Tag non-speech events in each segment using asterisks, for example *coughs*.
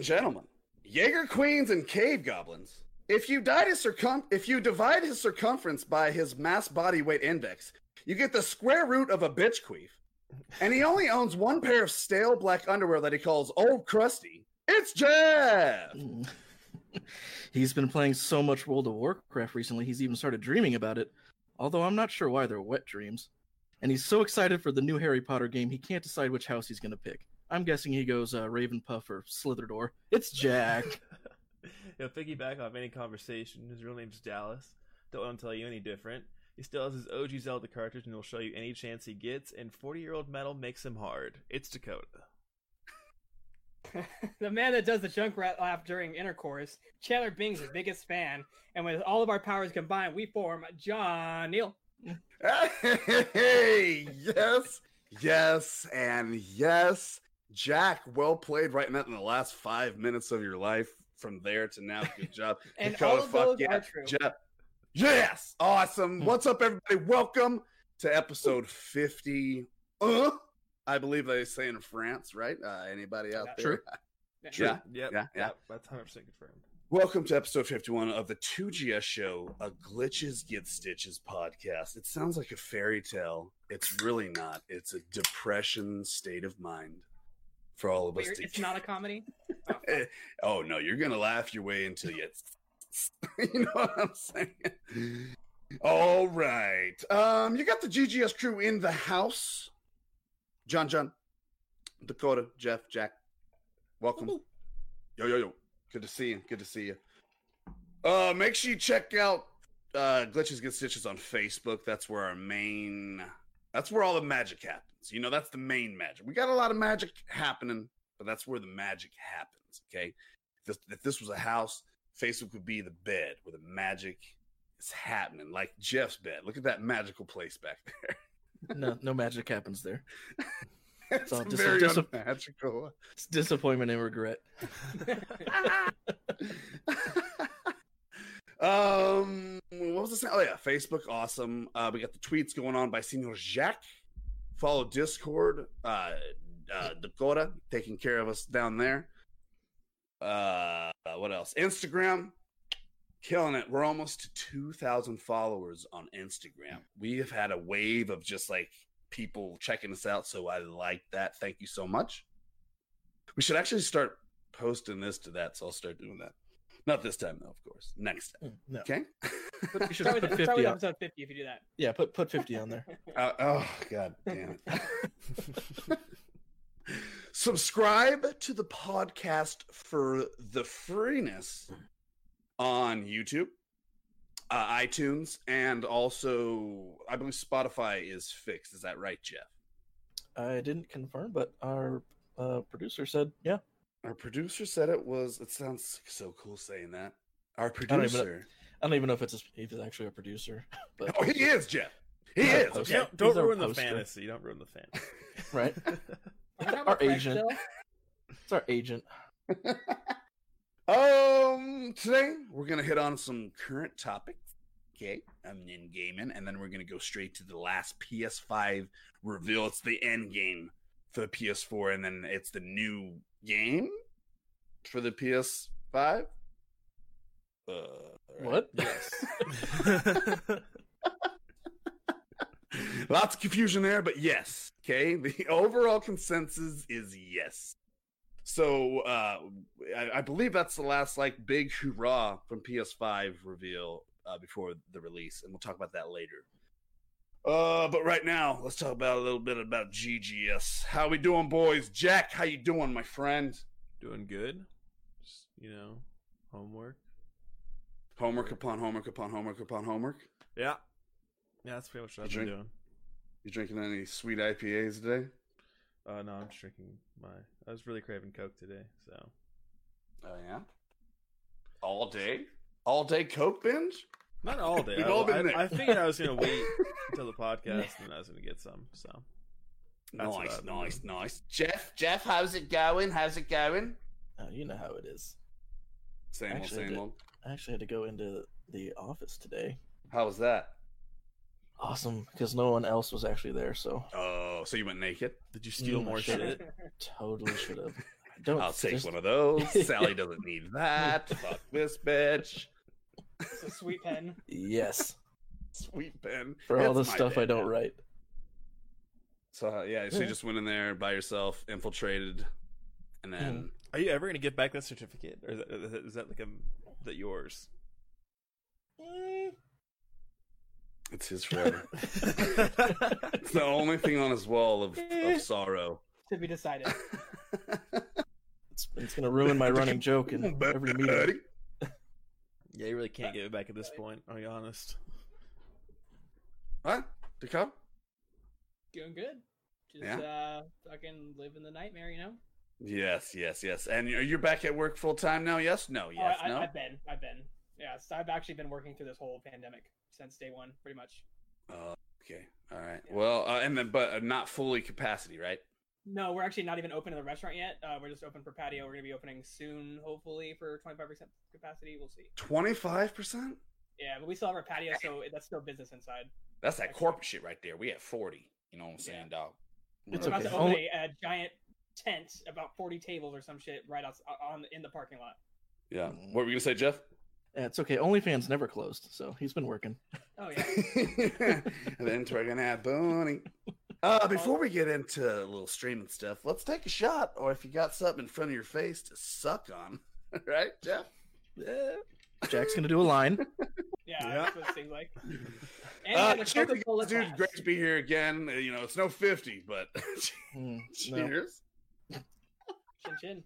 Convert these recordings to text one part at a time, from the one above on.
And gentlemen, Jaeger Queens and Cave Goblins. If you circum if you divide his circumference by his mass body weight index, you get the square root of a bitch queef. And he only owns one pair of stale black underwear that he calls Old Crusty. It's Jeff! *laughs* He's been playing so much World of Warcraft recently, he's even started dreaming about it. Although I'm not sure why they're wet dreams. And he's so excited for the new Harry Potter game, he can't decide which house he's going to pick. I'm guessing he goes uh, Ravenpuff or Slitherdor. It's Jack. *laughs* He'll piggyback off any conversation. His real name's Dallas. Don't want to tell you any different. He still has his OG Zelda cartridge and he'll show you any chance he gets, and 40 year old metal makes him hard. It's Dakota. *laughs* the man that does the Junkrat laugh during intercourse, Chandler Bing's his biggest fan, and with all of our powers combined, we form John Neal. *laughs* Hey, yes, yes, and yes. Jack, well played right in that in the last five minutes of your life. From there to now, good *laughs* job. And Dakota, all of fuck those yeah. are true. Jeff. Yes, awesome. What's up, everybody? Welcome to episode 50. Uh, I believe they say in France, right? Uh, anybody out Yeah. there? Yeah. Yeah, Yep, yeah, yeah. yep, That's 100% confirmed. Welcome to episode 51 of the 2GS show, a Glitches Get Stitches podcast. It sounds like a fairy tale. It's really not. It's a depression state of mind for all of Wait, us to it's not a comedy. *laughs* Oh no, you're gonna laugh your way into it. *laughs* you know what I'm saying? All right. Um, you got the GGS crew in the house. John, John, Dakota, Jeff, Jack. Welcome. Yo, yo, yo. Good to see you. Good to see you. Uh, make sure you check out uh Glitches Get Stitches on Facebook. That's where our main. That's where all the magic happens. You know, that's the main magic. We got a lot of magic happening, but that's where the magic happens. Okay. If this, if this was a house, Facebook would be the bed where the magic is happening, like Jeff's bed. Look at that magical place back *laughs* there. no, no magic happens there. *laughs* it's all dis- very dis- unmagical. It's disappointment and regret. *laughs* um, what was saying? Oh yeah, Facebook, awesome. Uh, we got the tweets going on by Senor Jack. Follow Discord. Uh, uh, Dakota taking care of us down there. Uh, what else? Instagram, killing it. We're almost to two thousand followers on Instagram. We have had a wave of just like people checking us out, so I like that. Thank you so much. We should actually start posting this to that, so I'll start doing that. Not this time, though, of course. Next time. No. Okay. But you should Start put with, start with 50 on. episode 50 if you do that. Yeah, put put 50 on there. *laughs* Uh, oh god damn it. *laughs* Subscribe to the podcast for the freeness on YouTube, uh, iTunes, and also I believe Spotify is fixed. Is that right, Jeff? I didn't confirm, but our uh, producer said, yeah. Our producer said it was. It sounds so cool saying that. Our don't even- producer. I don't even know if it's a, if it's actually a producer, *laughs* but Oh, he is Jeff. He Yeah, is. post- Okay. Don't, don't ruin the fantasy. Don't ruin the fantasy. *laughs* right. Are we talking Our agent. It's our agent. *laughs* um, today we're gonna hit on some current topics. Okay, I'm in gaming, and then we're gonna go straight to the last PS5 reveal. It's the end game for the PS4, and then it's the new game for the PS5. Uh, What? Yes. *laughs* Lots of confusion there, but yes. Okay. The overall consensus is yes. So uh I, I believe that's the last like big hurrah from PS5 reveal uh, before the release, and we'll talk about that later. Uh, but right now, let's talk about a little bit about GGS. How we doing, boys? Jack, how you doing, my friend? Doing good. Just, you know, homework. Homework upon homework upon homework upon homework. Yeah. Yeah, that's pretty much what I've been drink- doing. You drinking any sweet IPAs today? Uh, no, I'm just drinking my. I was really craving Coke today, so Oh yeah. All day, all day Coke binge. Not all day. We've I, all been I- there. I figured I was gonna wait until the podcast and I was gonna get some. So That's nice, nice, doing. nice. Jeff, Jeff, how's it going? How's it going? Oh, you know how it is. Same old, I same old. I actually had to go into the office today. How was that? Awesome, because no one else was actually there, so Oh, so you went naked? did you steal Mm, more shit. shit? totally should have. Don't. I'll take just- one of those. *laughs* Sally doesn't need that. *laughs* Fuck this bitch. It's a sweet pen. *laughs* Yes, Sweet pen. for all the It's my stuff I pen don't now. write. So uh, yeah, so you just went in there by yourself, infiltrated, and then Are you ever gonna get back that certificate, or is that, is that- is that like a is that yours? Mm. it's his forever. *laughs* it's the only thing on his wall of, of sorrow. To be decided. *laughs* It's, it's gonna ruin my running joke in every meeting. Yeah, you really can't get it back at this point. I'll be honest. What? To come? Doing good. Just Yeah? uh fucking living the nightmare, you know? Yes, yes, yes. And you're you're back at work full time now? Yes? No, yes, oh, I, no? I, I've been. I've been. Yes, I've actually been working through this whole pandemic since day one, pretty much. Oh, okay. All right. Yeah. Well, uh, and then, but uh, not fully capacity, right? No, we're actually not even open in the restaurant yet. Uh, we're just open for patio. We're gonna be opening soon, hopefully for twenty five percent capacity. We'll see. 25%? Yeah, but we still have our patio, so that's still business inside. That's that corporate shit right there. We at 40. You know what I'm saying, dog? It's we're about okay. to open Only- a, a giant tent, about forty tables or some shit, right out on in the parking lot. Yeah. What were you going to say, Jeff? Yeah, it's okay. OnlyFans never closed, so he's been working. Oh yeah. *laughs* and then we're going to have Bonnie. *laughs* Uh, before we get into a little streaming stuff, let's take a shot, or if you got something in front of your face to suck on, *laughs* right, Jeff? Yeah. Jack's gonna do a line. *laughs* Yeah, Yeah. that's what it seems like. *laughs* And Uh, we have a cheers, dude. glass. Great to be here again. Uh, You know, it's no 50, but no. cheers. Chin chin.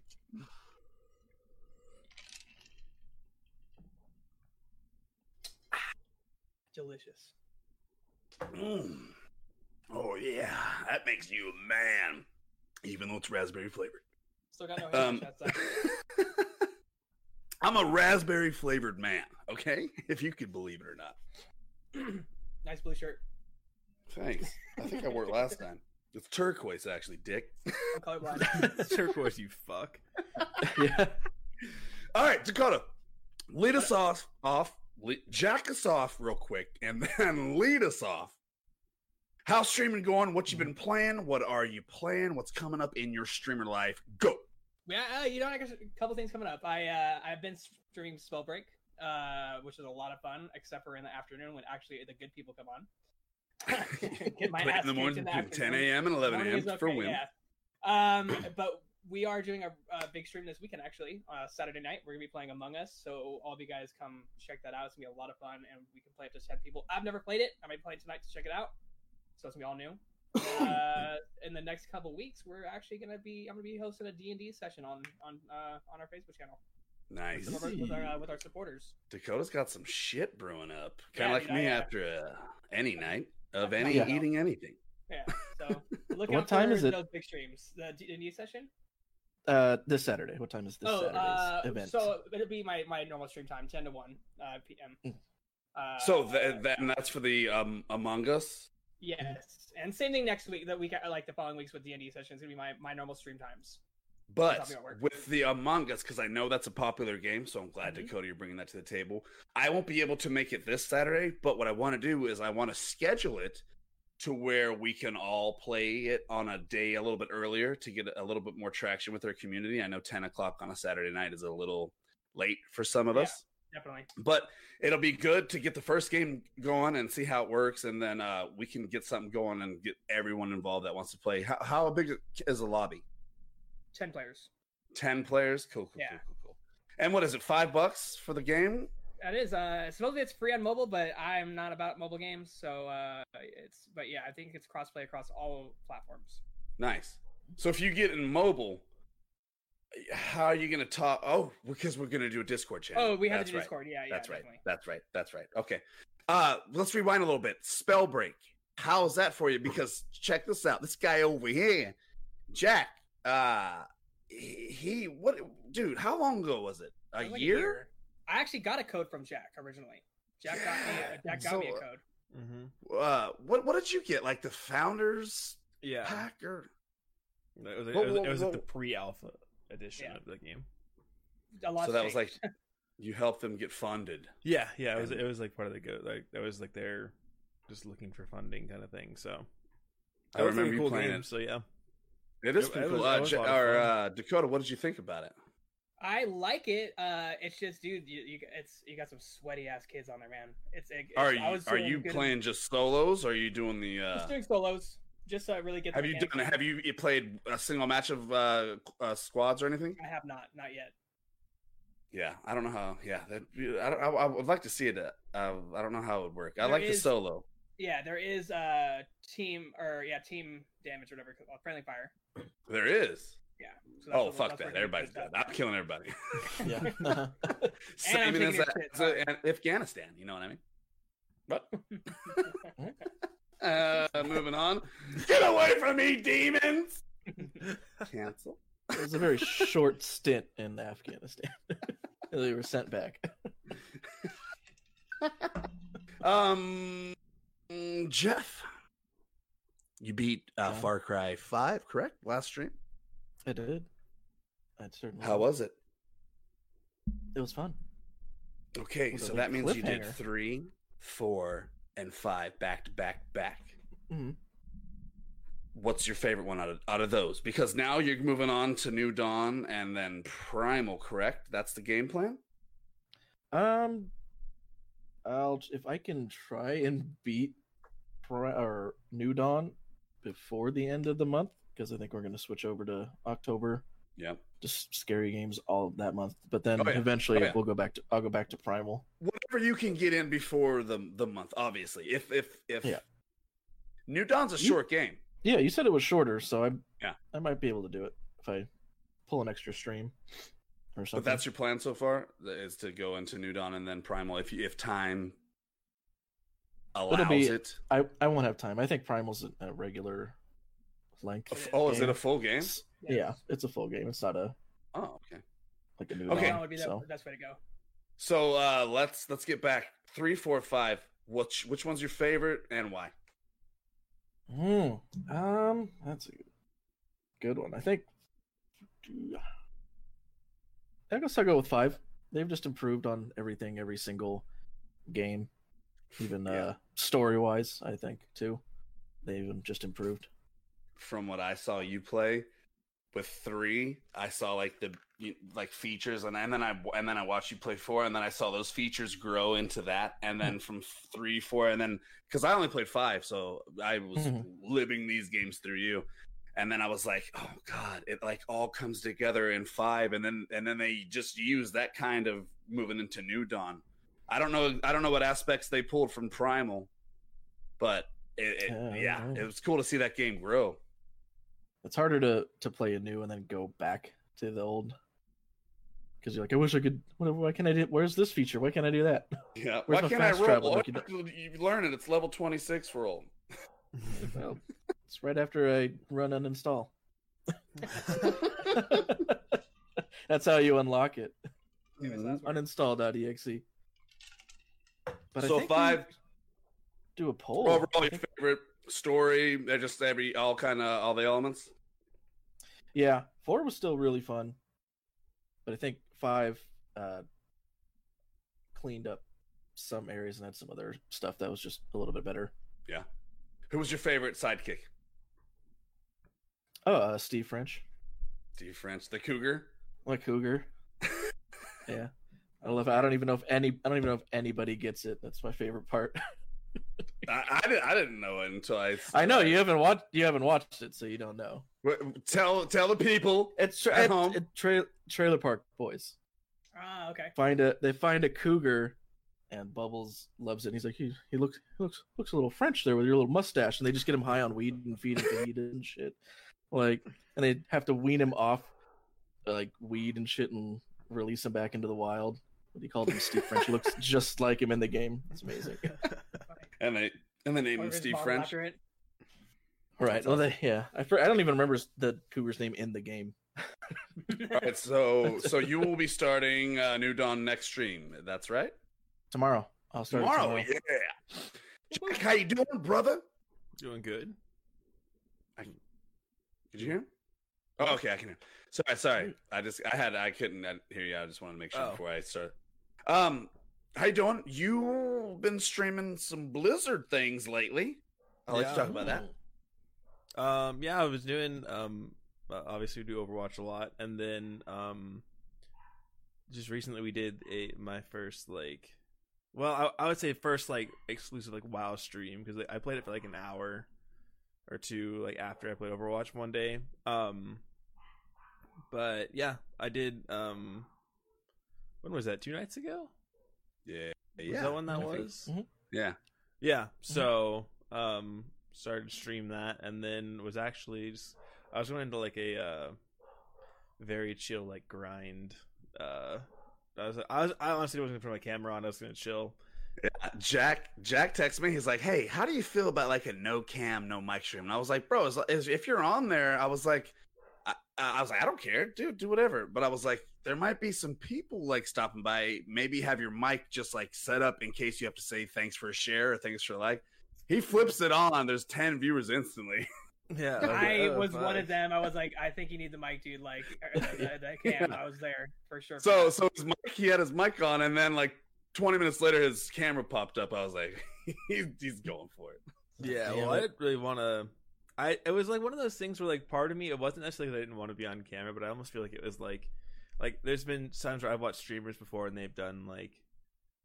Delicious. Mm. Oh, yeah. That makes you a man, even though it's raspberry flavored. Still got no Um, shots. *laughs* I'm a raspberry flavored man, okay? If you could believe it or not. *clears throat* nice blue shirt. Thanks. I think I wore it last time. It's turquoise, actually, Dick. I'm colorblind. *laughs* Turquoise, you fuck. *laughs* yeah. All right, Dakota, lead us off. Off, le- jack us off real quick, and then lead us off. How's streaming going? What you been playing? What are you playing? What's coming up in your streamer life? Go. Yeah, uh, you know, I got a couple things coming up. I uh, I've been streaming Spellbreak, uh, which is a lot of fun, except for in the afternoon when actually the good people come on. *laughs* Get my ass in the morning in the 10 a.m. and 11 a.m. is for okay, win. yeah. Um, but we are doing a, a big stream this weekend actually. Uh, Saturday night we're gonna be playing Among Us, so all of you guys come check that out. It's gonna be a lot of fun, and we can play up to ten people. I've never played it. I might play it tonight to check it out. So it's gonna be all new. *laughs* uh, in the next couple weeks, we're actually gonna be I'm gonna be hosting a D and D session on on uh, on our Facebook channel Nice. with our, with our, uh, with our supporters. Dakota's got some shit brewing up. Kind of like dude, me I, after uh, any night of any Yeah. eating anything. Yeah. So *laughs* look What out time for is it? those big streams. The D and D session. Uh, this Saturday. What time is this oh, Saturday's uh, event? so it'll be my, my normal stream time, ten to one uh, p.m. Mm. Uh, So th- then that's for the um, Among Us. Yes, and same thing next week. That week, like the following weeks with D and D sessions, gonna be my, my normal stream times. But Probably won't work. with the Among Us, because I know that's a popular game, so I'm glad Mhm. Dakota you're bringing that to the table. I won't be able to make it this Saturday, but what I want to do is I want to schedule it to where we can all play it on a day a little bit earlier to get a little bit more traction with our community. I know 10 o'clock on a Saturday night is a little late for some of Yeah. us, Definitely. but it'll be good to get the first game going and see how it works, and then uh, we can get something going and get everyone involved that wants to play. How, how big is the lobby? Ten players. 10 players cool cool, Yeah. cool cool cool and what is it five bucks for the game That is. Uh, supposedly it's free on mobile, but I'm not about mobile games, so uh, it's. But yeah, I think it's crossplay across all platforms. nice so if you get in mobile how are you gonna talk oh because we're gonna do a discord channel Oh, we have That's the right. Discord. Yeah, yeah, that's right definitely. that's right that's right okay Uh, let's rewind a little bit. Spellbreak. How's that for you? Because check this out. This guy over here, Jack. Uh, he, he what? Dude, how long ago was it? A It was like year? I actually got a code from Jack originally. Jack got me. Yeah, Jack got me a so- code. Mm-hmm. Uh, what what did you get? Like the founders Yeah, pack or? it was, it Whoa, was, whoa, it was whoa. like the pre-alpha edition Yeah. of the game. A lot So that was like *laughs* you helped them get funded. Yeah, yeah, it was And- it was like part of the go like that was like they're just looking for funding kind of thing. So I That was, like, remember a you cool playing game, it. So yeah, It is It- pretty it cool. was- Uh, it was a Ja- lot of or uh, Dakota, what did you think about it? I like it. Uh, it's just, dude, you, you it's you got some sweaty ass kids on there, man. It's, it, Are you I was are you good- playing just solos? Or are you doing the? Just Uh, doing solos, just so I really get. the have you done? Have you, you played a single match of uh, uh, squads or anything? I have not, not yet. Yeah, I don't know how. Yeah, that, I, don't- I, I would like to see it. Uh, I don't know how it would work. I There like the solo. Yeah, there is a team or yeah team damage or whatever, it's called, friendly fire. There is. Yeah. So Oh fuck that! it Everybody's gets dead. I'm killing everybody. Yeah. *laughs* *laughs* Same taking as, your uh, shit, as, sorry. uh, Afghanistan. You know what I mean? But *laughs* uh, moving on. Get away from me, demons! *laughs* Cancel. It was a very short stint in Afghanistan. *laughs* they were sent back. *laughs* Um, Jeff, you beat uh, Yeah. Far Cry Five, correct? Last stream. I did. I certainly. How was it? It was fun. Okay, With so that means you did three, four, and five back to back back. hmm What's your favorite one out of out of those? Because now you're moving on to New Dawn and then Primal, correct? That's the game plan. Um, I'll if I can try and beat Pri- or New Dawn before the end of the month because I think we're going to switch over to October. Yeah. Just scary games all that month, but then Oh, yeah. eventually Oh, yeah. we'll go back to I'll go back to Primal. Whatever you can get in before the the month, obviously. If if if Yeah. New Dawn's a You- short game. Yeah, you said it was shorter, so I Yeah. I might be able to do it if I pull an extra stream or something. But that's your plan so far is to go into New Dawn and then Primal if you, if time allows be- it. I I won't have time. I think Primal's a, a regular length. A f- Oh, is it a full game? It's- Yeah, it's a full game. It's not a Oh, okay. like a new Okay. That would be the so. best way to go. So uh let's let's get back three, four, five. Which which one's your favorite and why? Hmm. Um, that's a good one. I think. I guess I'll go with five. They've just improved on everything, every single game, even Yeah. uh, story wise. I think too. They even just improved. From what I saw you play with three, I saw like the like features, and, and then I and then I watched you play four, and then I saw those features grow into that, and then from three, four, and then because I only played five, so I was Mhm. living these games through you. And then I was like, "Oh God!" It like all comes together in five, and then and then they just use that kind of moving into New Dawn. I don't know. I don't know what aspects they pulled from Primal, but it, it, yeah, it was cool to see that game grow. It's harder to to play a new and then go back to the old. Because you're like, I wish I could. What, why can't I do? Where's this feature? Why can't I do that? *laughs* Yeah. Where's Why can't I roll? travel Why- you You learn it. It's level 26 roll. Well, *laughs* it's right after I run uninstall. *laughs* That's how you unlock it. Anyways, that's Uninstall.exe. But I so think five do a poll. overall your favorite story. They're just every all kind of all the elements. Yeah, four was still really fun, but I think five uh, cleaned up some areas and had some other stuff that was just a little bit better. Yeah. Who was your favorite sidekick? Oh, uh, Steve French, Steve French, the Cougar. like Cougar. *laughs* Yeah, I know if I don't even know if any I don't even know if anybody gets it. That's my favorite part. *laughs* I, I, didn't, I didn't know it until I. I know you haven't watched you haven't watched it, so you don't know. What- Tell tell the people. It's tra- At home. it- tra- Trailer Park Boys Ah, okay. find a they find a cougar, and Bubbles loves it. And he's like, he he looks he looks looks a little French there with your little mustache, and they just get him high on weed and feed him weed and shit, like, and they have to wean him off, like weed and shit, and release him back into the wild. But he called him Steve French. He looks just like him in the game. It's amazing. *laughs* And they and they named him Steve French. after. Right. That's Well, they, yeah. I, for, I don't even remember the cougar's name in the game. *laughs* All right, so so you will be starting uh, New Dawn next stream. That's right. Tomorrow. I'll start Tomorrow, tomorrow. yeah. Jack, how you doing, brother? Doing good. I, Did you hear him? Oh, okay, I can hear. Sorry, sorry. I just I had I couldn't uh, hear you. I just wanted to make sure Oh. before I start. Um, how you doing? You've been streaming some Blizzard things lately. I'll let you talk about that. Um, yeah, I was doing. Um, uh, obviously we do Overwatch a lot, and then um, just recently we did a my first like, well, I, I would say first like exclusive like WoW stream because I played it for like an hour or two like after I played Overwatch one day. Um, but yeah, I did. Um, when was that? Two nights ago? Yeah, Was yeah, that when that I think- was? Mhm. yeah. Yeah. So um started to stream that and then was actually just I was going into like a uh very chill like grind. Uh I was I was I honestly wasn't gonna put my camera on, I was gonna chill. Jack Jack texted me. He's like, "Hey, how do you feel about like a no cam, no mic stream?" And I was like, "Bro, as- as- if you're on there, I was like, I, I was like, I don't care, dude, do whatever." But I was like, there might be some people like stopping by. Maybe have your mic just like set up in case you have to say thanks for a share or thanks for a like. He flips it on. There's ten viewers instantly. *laughs* Yeah. I oh, was one of them. I was like, I think you need the mic, dude. Like, or the, the, the. I was there for sure. So so his mic, he had his mic on, and then like 20 minutes later, his camera popped up. I was like, *laughs* he's he's going for it. Yeah, Damn well, I didn't really want to. I it was like one of those things where like part of me it wasn't necessarily that I didn't want to be on camera, but I almost feel like it was like like there's been times where I've watched streamers before and they've done like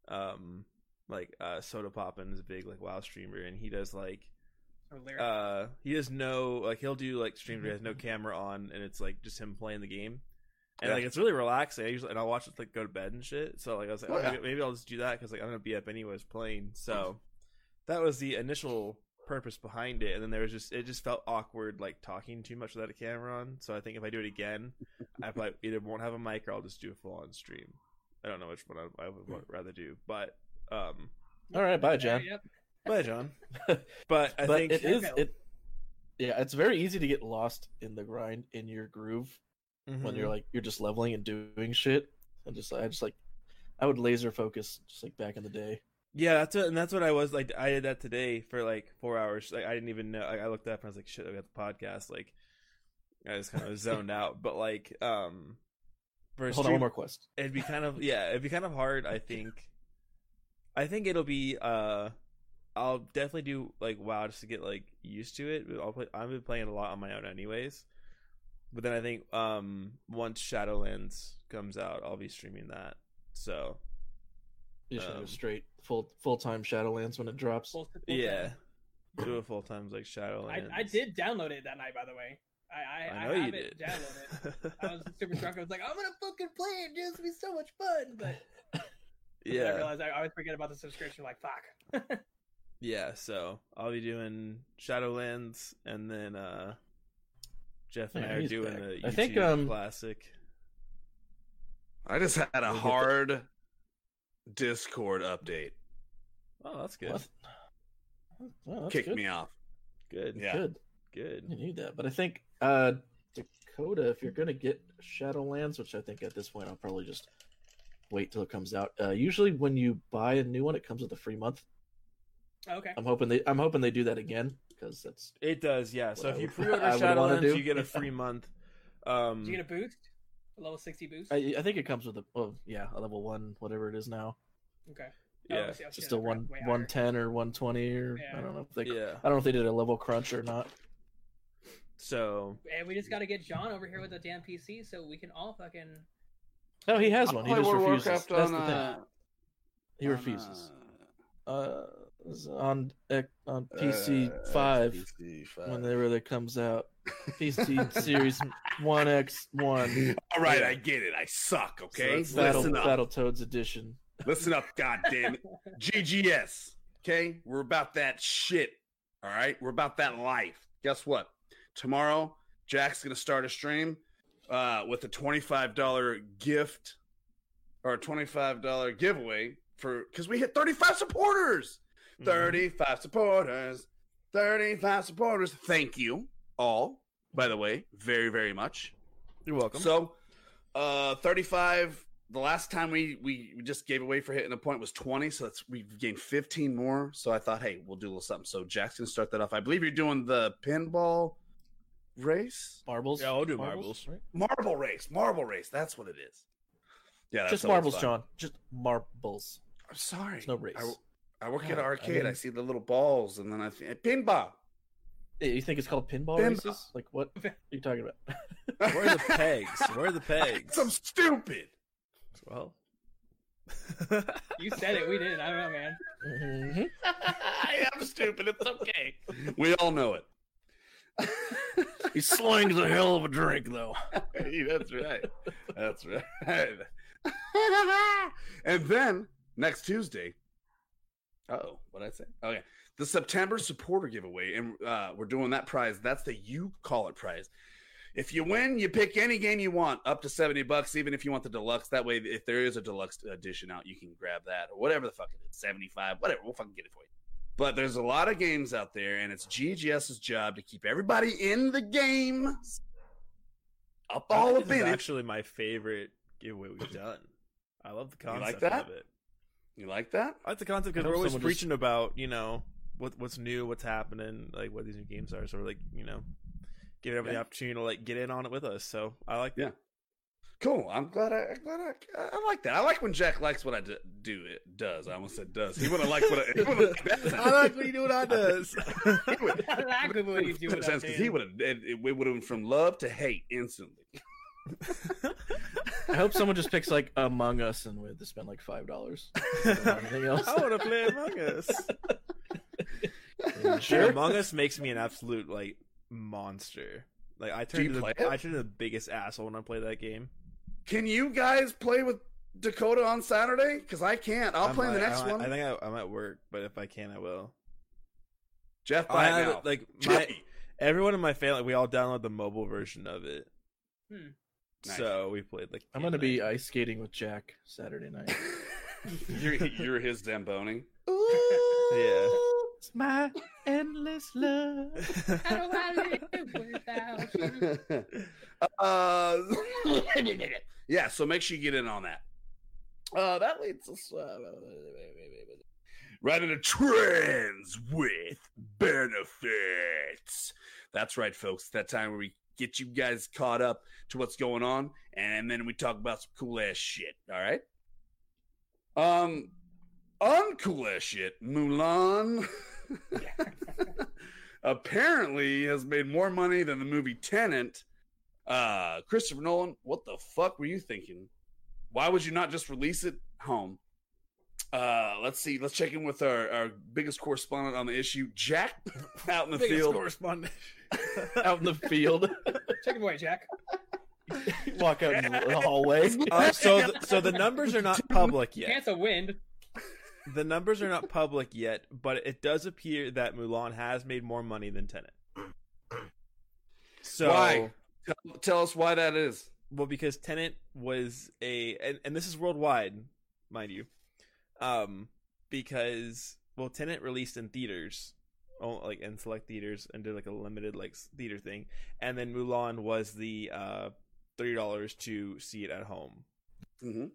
um like uh Sodapoppin is a big like WoW streamer and he does like uh he does no like he'll do like streams where he has no camera on and it's like just him playing the game. And Yeah. like it's really relaxing. I usually and I'll watch it like go to bed and shit. So like I was like, Oh, oh, yeah. maybe, maybe I'll just do that because like I'm gonna be up anyways playing. So that was the initial purpose behind it. And then there was just it just felt awkward like talking too much without a camera on. So I think if I do it again, I probably *laughs* either won't have a mic or I'll just do a full on stream. I don't know which one I, I would wa- rather do, but um, All right. Bye, Yeah, John. yep. *laughs* bye, John. *laughs* But I but think it is it. Yeah, it's very easy to get lost in the grind in your groove when Mhm. you're like you're just leveling and doing shit. And just I just like I would laser focus just like back in the day. Yeah, that's what, and that's what I was like. I did that today for like four hours. Like I didn't even know. Like, I looked up and I was like, "Shit, I got the podcast." Like I just kind of zoned *laughs* out. But like, um, Hold on, one more quest. it'd be kind of yeah, it'd be kind of hard. I think. I think it'll be. uh I'll definitely do like WoW just to get like used to it. I'll play. I've been playing a lot on my own, anyways. But then I think um once Shadowlands comes out, I'll be streaming that. So You should go Um, straight full full time Shadowlands when it drops. Full- full yeah, *clears throat* do it full times like Shadowlands. I, I did download it that night, by the way. I I, I I, know you have did. it downloaded. *laughs* I was super drunk. I was like, I'm gonna fucking play it. Dude, it's gonna be so much fun. But *laughs* then I yeah, realized I always forget about the subscription. Like, fuck. *laughs* yeah. So I'll be doing Shadowlands, and then uh Jeff and Yeah, I are doing back. a YouTube I think, um, classic. I just had a We'll get the- hard Discord update. Oh, that's good. What? Well, that's Kicked good. me off. Good. Yeah. Good. Good. You need that, but I think uh Dakota, if you're gonna get Shadowlands, which I think at this point I'll probably just wait till it comes out. Uh, usually when you buy a new one, it comes with a free month. okay. I'm hoping they I'm hoping they do that again because that's It does, yeah. So if I you pre-order *laughs* I would Shadowlands, you get a *laughs* free month. Um, Did you get a boost? A level sixty boost. I, I think it comes with a oh yeah a level one whatever it is now. okay. yeah, Oh, see, Just getting a one one ten or one twenty or Yeah. I don't know if they yeah. I don't know if they did a level crunch or not. So And we just got to get John over here with a damn PC so we can all fucking. No, he has one. He just World refuses. Warcraft That's on, the thing. uh, He on, refuses. uh, Uh, on on PC uh, five PC five. whenever that comes out. PC Series One X One. All right. I get it. I suck. Okay, So Battle listen up. Battletoads edition. Listen up. God damn it. GGS. *laughs* Okay, we're about that shit. All right, we're about that life. Guess what? Tomorrow, Jack's gonna start a stream uh, with a twenty-five dollar gift or a twenty-five dollar giveaway for because we hit thirty-five supporters. Mhm. 35 supporters. 35 supporters. Thank you all, by the way, very, very much. You're welcome. So, uh, 35. The last time we, we we just gave away for hitting a point was 20, so that's we've gained 15 more. So I thought, hey, we'll do a little something. So Jack's gonna start that off. I believe you're doing the pinball race, Marbles. Yeah, I'll do marbles. right? marble race, marble race. That's what it is. Yeah, that's Just marbles, fun. John. Just marbles. I'm sorry. There's no race. I, I work Yeah, at an arcade. I, mean- see the little balls, and then I think pinball. Eh, You think it's called pinball, Pinball. races? Like what *laughs* are you talking about? *laughs* Where are the pegs? Where are the pegs? I'm stupid. Well, *laughs* You said it. We didn't. I don't know, man. Mhm. I am stupid. It's okay. We all know it. He slings a hell of a drink, though. Hey, That's right. That's right. and then next Tuesday. Oh, what I say? Okay, the September supporter giveaway, and uh, we're doing that prize. That's the you call it prize. If you win, you pick any game you want, up to seventy bucks. Even if you want the deluxe, that way, if there is a deluxe edition out, you can grab that or whatever the fuck it is, seventy five, whatever. We'll fucking get it for you. But there's a lot of games out there, and it's GGS's job to keep everybody in the game, up I all think up this is in it. actually my favorite giveaway we've *laughs* done. I love the You like concept that? of it. You like that? I like the concept because we're always someone just- preaching about you know what what's new, what's happening, like what these new games are. So we're like you know, give everybody Yeah. the opportunity to like get in on it with us. So I like Yeah. Cool. I'm glad. I, I'm glad I, I like that. I like when Jack likes what I do. do it does. I almost said does. He wouldn't like what I. He wouldn't. *laughs* I like when you do what I *laughs* does. *laughs* Would- I like it when you do Makes what sense because he would have. It, it would have went from love to hate instantly. I hope someone just picks like Among Us and would to spend like five dollars. Anything else? I want to play Among Us. Sure. Among Us makes me an absolute like monster. Like I turn you to the, it? I turn to the biggest asshole when I play that game. Can you guys play with Dakota on Saturday? Because I can't. I'll I'm play in the next I, one. I think I, I'm at work, but if I can, I will. Jeff, I buy it have now. like my, everyone in my family, we all download the mobile version of it. Hmm. Nice. So we played like. I'm gonna be ice skating with Jack Saturday night. *laughs* you're you're his Zamboni. *laughs* Yeah. It's my endless love. *laughs* How do I live without you? *laughs* uh, *laughs* yeah, so make sure you get in on that. Uh, that leads us uh, right into trends with benefits. That's right, folks. That time where we get you guys caught up to what's going on, and then we talk about some cool ass shit. All right. Um, uncool ass shit. Mulan. *laughs* apparently has made more money than the movie Tenet. Uh, Christopher Nolan, what the fuck were you thinking? Why would you not just release it home? Uh, let's see. Let's check in with our, our biggest correspondent on the issue, Jack, *laughs* out in the Biggest field. correspondent. *laughs* Out in the field. Take it away, Jack. Walk out in the hallway. Uh, so, th- so the numbers are not public yet. Cancel wind. The numbers are not public yet, but it does appear that Mulan has made more money than Tenet. So, Why? Tell, tell us why that is. well, because Tenet was a, and, and this is worldwide, mind you, um, because well, Tenet released in theaters, oh, like in select theaters, and did like a limited like theater thing, and then Mulan was the uh thirty dollars to see it at home. hmm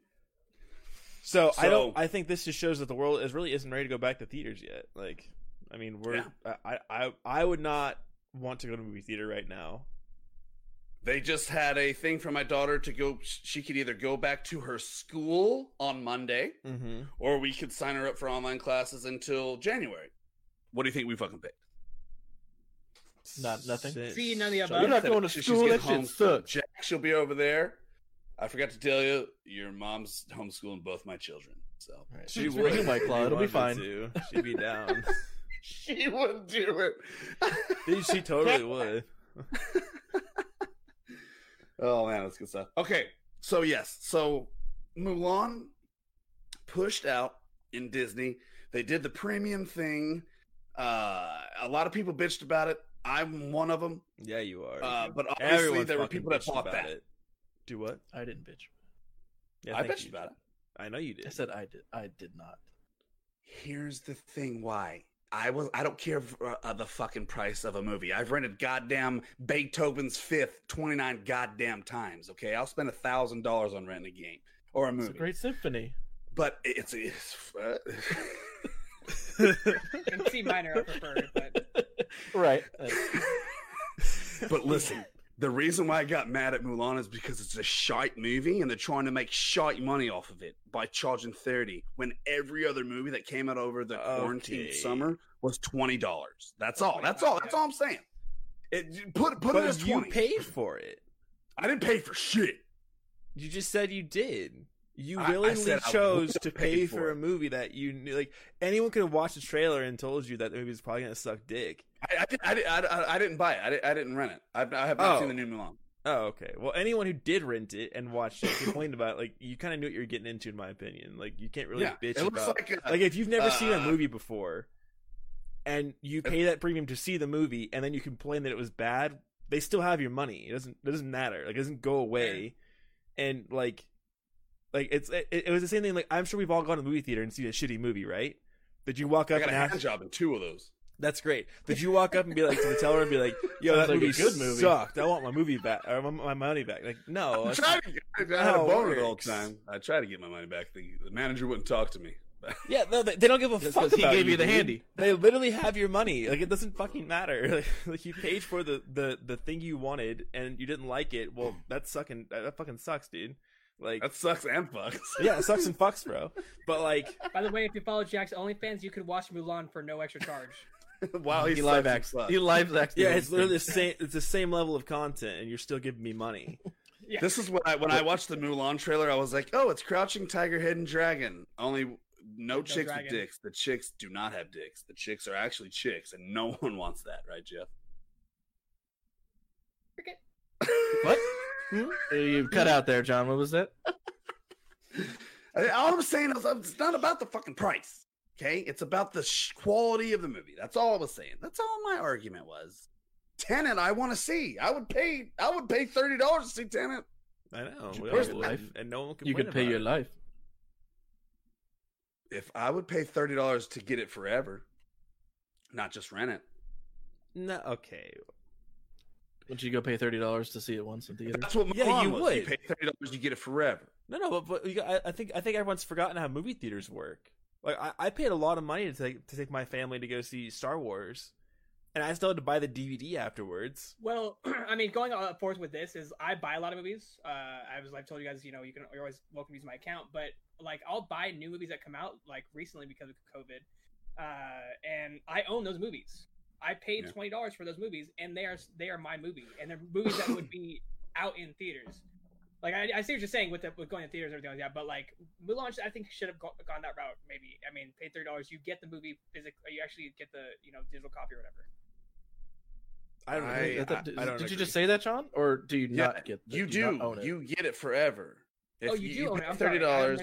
So, I don't. I think this just shows that the world is really isn't ready to go back to theaters yet. Like, I mean, we're. Yeah. I, I I would not want to go to a movie theater right now. They just had a thing for my daughter to go. She could either go back to her school on Monday, Mm-hmm. or we could sign her up for online classes until January. What do you think we fucking picked? Not- nothing? See, none of the You're not going to school. getting That shit sucks. Jack, she'll be over there. I forgot to tell you, your mom's homeschooling both my children. So Right. She Just would. bring White Claw. It'll be *laughs* fine. to. She'd be down. *laughs* she would do it. *laughs* Dude, she totally would. oh man, that's good stuff. Okay, so yes, so Mulan pushed out in Disney. They did the premium thing. Uh, a lot of people bitched about it. I'm one of them. Yeah, you are. Uh, but obviously, Everyone's there were people that bitching bought that. it. Do what? I didn't bitch. Yeah, I thank bitched you. about it. I know you did. I said I did. I did not. Here's the thing why. I was I don't care for, uh, the fucking price of a movie. I've rented goddamn Beethoven's Fifth 29 goddamn times, okay? I'll spend a thousand dollars on renting a game or a movie. It's a great symphony. But it's, it's uh, *laughs* In C minor, I prefer, but *laughs* right. *laughs* but listen, the reason why I got mad at Mulan is because it's a shite movie and they're trying to make shite money off of it by charging 30 when every other movie that came out over the quarantine summer was $20. That's oh all. That's all. That's all I'm saying. It put put it as but you paid for it. I didn't pay for shit. You just said you did. You I- I willingly I chose to pay for for a movie that you knew. Like anyone could have watched the trailer and told you that the movie was probably gonna suck dick. I, I, did- I, I, didn't buy it. I, did, I didn't rent it. I, I have not Oh. seen the new Mulan. Oh, okay. Well, anyone who did rent it and watched it complained about it, like you kind of knew what you were getting into, in my opinion. Like you can't really yeah, bitch it about. like, a, like if you've never seen a uh, movie before, and you pay that premium to see the movie, and then you complain that it was bad, they still have your money. It doesn't. It doesn't matter. Like it doesn't go away. And like, like it's it, it was the same thing. Like I'm sure we've all gone to the movie theater and seen a shitty movie, right? Did you walk I up got and a ask? job in two of those. That's great. Did you walk up and be like to the teller and be like, *laughs* "Yo, Sounds that like a movie, good movie." sucked. I want my movie back or my, my money back." Like, no, I that's tried to get, I had a how it boner the whole time. I tried to get my money back. The, the manager wouldn't talk to me. *laughs* Yeah, no, they, they don't give a Just fuck 'cause he about gave you the dude. handy. They literally have your money. Like it doesn't fucking matter. *laughs* Like, like you paid for the, the the thing you wanted and you didn't like it. Well, that's sucking. That, that fucking sucks, dude. Like That sucks and fucks. *laughs* yeah, it sucks and fucks, bro. But like, by the way, if you follow Jack's OnlyFans, you could watch Mulan for no extra charge. *laughs* wow, he, he live and acts. sucks. He live acts. yeah, it's literally the same. It's the same level of content, and you're still giving me money. *laughs* Yeah. This is what I when I watched the Mulan trailer, I was like, "Oh, it's Crouching Tiger, Hidden Dragon." Only no chicks dragon. with dicks. The chicks do not have dicks. The chicks are actually chicks, and no one wants that, right, Jeff? Cricket. What? Hmm? You cut out there, John. What was that? *laughs* All I'm saying is, it's not about the fucking price. Okay, it's about the sh- quality of the movie. That's all I was saying. That's all my argument was. Tenet, I want to see. I would pay. I would pay thirty dollars to see Tenet. I know. You we all life. and no one can. You could pay your life. If I would pay thirty dollars to get it forever, not just rent it. No, okay. Would you go pay thirty dollars to see it once in theater? That's what Yeah, Mulan you was. would. You pay thirty dollars, you get it forever. No, no, but, but you got, I, I think I think everyone's forgotten how movie theaters work. Like I, I paid a lot of money to take to take my family to go see Star Wars, and I still had to buy the DVD afterwards. Well, *clears throat* I mean, going uh, forth with this is I buy a lot of movies. Uh, I was I've told you guys, you know, you can you're always welcome to use my account, but like I'll buy new movies that come out like recently because of COVID, uh, and I own those movies. I paid Yeah. twenty dollars for those movies, and they are they are my movie, and they're movies that would be *laughs* out in theaters. Like I, I see what you're saying with the, with going to theaters and everything like that, but like Mulan, I think should have go, gone that route. Maybe I mean, pay thirty dollars, you get the movie physically, you actually get the you know digital copy or whatever. I don't know. I- I did I don't did you just say that, John, or do you Yeah, not get? You not do. own it? You get it forever. If oh, you, do own it. pay I'm thirty sorry. I dollars,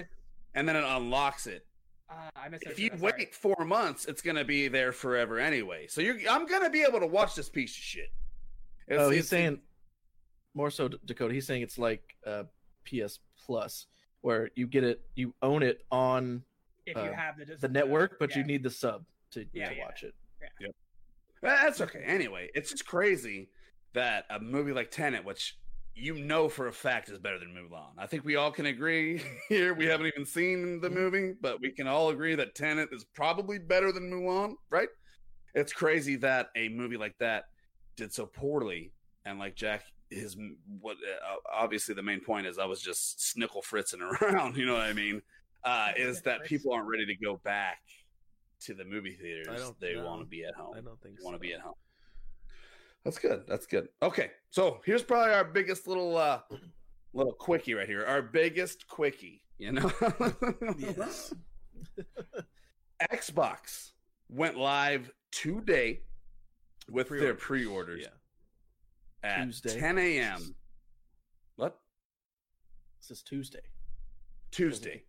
and then it unlocks it. Uh, I missed If you wait four months, it's gonna be there forever anyway. So you're, I'm gonna be able to watch this piece of shit. It's- oh, he's it's- saying more so, Dakota. He's saying it's like uh, PS Plus, where you get it, you own it on if you uh, have the, the network, but you need the sub to, Yeah, to yeah. watch it. That's okay. Anyway, it's just crazy that a movie like Tenet, which you know for a fact is better than Mulan. I think we all can agree *laughs* here. We haven't even seen the movie, but we can all agree that Tenet is probably better than Mulan, right? It's crazy that a movie like that did so poorly, and like Jack, his what uh, obviously the main point is I was just snickle fritzing *laughs* around. You know what I mean? Uh, *laughs* is that people aren't ready to go back to the movie theaters? They know. want to be at home I don't think they want to so. be at home. That's good. That's good. Okay, so here's probably our biggest little uh little quickie right here. Our biggest quickie, you know. Yes. *laughs* Xbox went live today with their Pre-orders. pre-orders Yeah. at Tuesday. 10 a.m. What? This is Tuesday. Tuesday.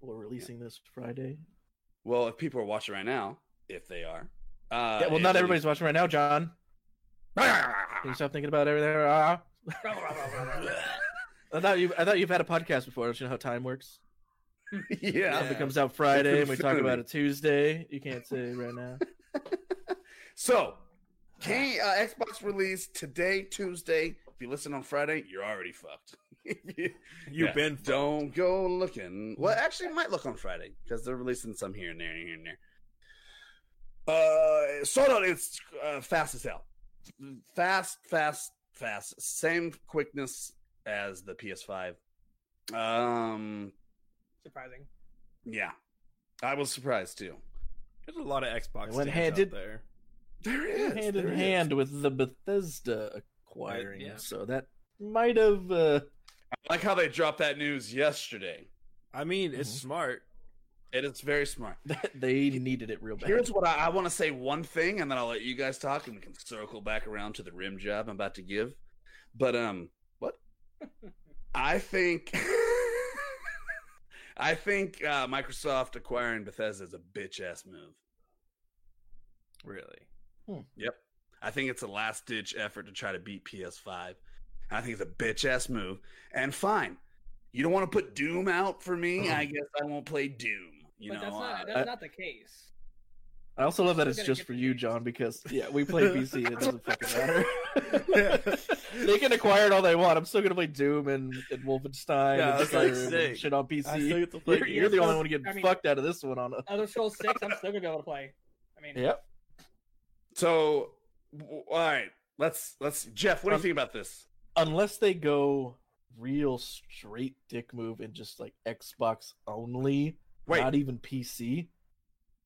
We're releasing this Friday. Well, if people are watching right now, if they are, uh, yeah, well, not everybody's watching right now, John. Can you stop thinking about everything? Ah. *laughs* I thought you. I thought you've had a podcast before. Don't you know how time works? yeah. If it comes out Friday and we talk about it Tuesday, you can't say right now. *laughs* So, King, uh, Xbox release today, Tuesday. If you listen on Friday, you're already fucked. You- *laughs* You've yeah, been fucked. Don't go looking. Well, actually, might look on Friday because they're releasing some here and there, and here and there. Uh, Sword Art, it's uh, fast as hell. Fast, fast, fast. Same quickness as the PS5. Um, Surprising. yeah, I was surprised too. There's a lot of Xbox It went stands handed- out there. There is hand there in is. hand with the Bethesda acquiring, yeah. so that might have. Uh, I like how they dropped that news yesterday. I mean, it's Mhm. smart. It is very smart. *laughs* they needed it real bad. Here's what I, I want to say one thing, and then I'll let you guys talk, and we can circle back around to the rim job I'm about to give. But um, what? *laughs* I think, *laughs* I think uh, Microsoft acquiring Bethesda is a bitch ass move. Really. Yep, I think it's a last ditch effort to try to beat PS5. I think it's a bitch ass move. And fine, you don't want to put Doom out for me. I guess I won't play Doom. You but know, that's not that's I- not the case. I also love that We're it's just for you, games. John, because yeah, we play *laughs* PC. It doesn't fucking matter. *laughs* they can acquire it all they want. I'm still gonna play Doom and, and Wolfenstein Yeah, and, like, and shit on PC. get to play You're, you're the only one getting I mean- fucked out of this one on a. Elder Scrolls Six, I'm *laughs* still gonna be able to play. I mean, Yep. So, w- all right, let's let's Jeff. What do you Um, think about this? Unless they go real straight dick move and just like Xbox only, Wait, not even PC.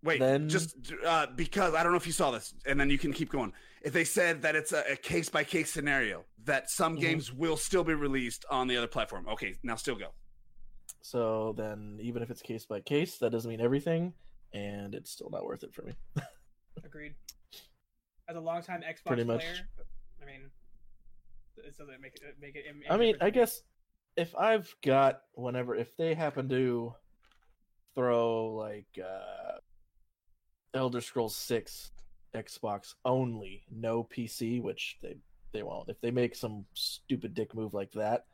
wait, then- just uh, because I don't know if you saw this, and then you can keep going. If they said that it's a case by case scenario, that some Mhm. games will still be released on the other platform. Okay, now still go. So then, even if it's case by case, that doesn't mean everything, and it's still not worth it for me. *laughs* agreed. As a longtime Xbox Pretty much. player, I mean, it doesn't make it make it. I mean, I guess if I've got whenever if they happen to throw like uh Elder Scrolls 6 Xbox only, no PC, which they they won't. If they make some stupid dick move like that,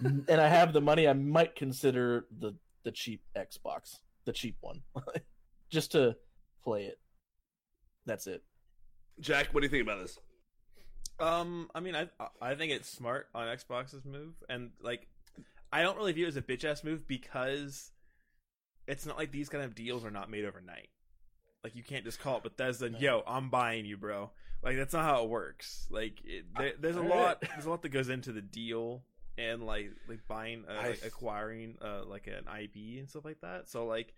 and I have the money, I might consider the the cheap Xbox, the cheap one. *laughs* Just to play it. That's it. Jack, what do you think about this? Um, I mean, I I think it's smart on Xbox's move, and like, I don't really view it as a bitch ass move because it's not like these kind of deals are not made overnight. Like, you can't just call it Bethesda, and, yo, I'm buying you, bro. Like, that's not how it works. Like, it, there, there's a lot, there's a lot that goes into the deal, and like, like buying, uh, like acquiring, uh, like an IP and stuff like that. So, like,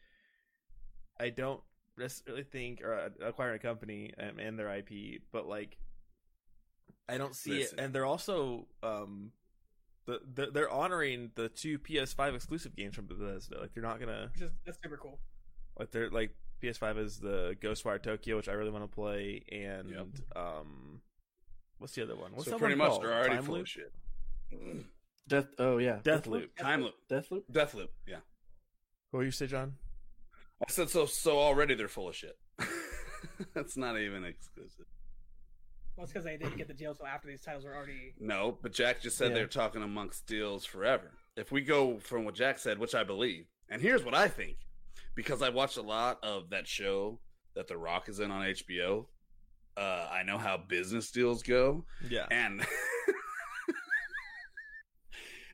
I don't necessarily think or uh, acquiring a company and, and their IP, but like I don't see Listen. it. And they're also um the, the they're honoring the two PS5 exclusive games from Bethesda. Like they're not gonna which is that's super cool. like they're like PS5 is the Ghostwire Tokyo, which I really want to play, and Yep. um what's the other one? What's so that pretty one much called? they're already Time full Loop? of shit. Death oh yeah. Deathloop. Time loop, Deathloop? Deathloop. Yeah, What do you say, John? I said so. So already they're full of shit. *laughs* That's not even exclusive. Well, it's because they didn't get the deal until after these titles were already. No, but Jack just said Yeah. they're talking amongst deals forever. If we go from what Jack said, which I believe, and here's what I think, because I watched a lot of that show that The Rock is in on HBO. Uh, I know how business deals go, Yeah. and *laughs*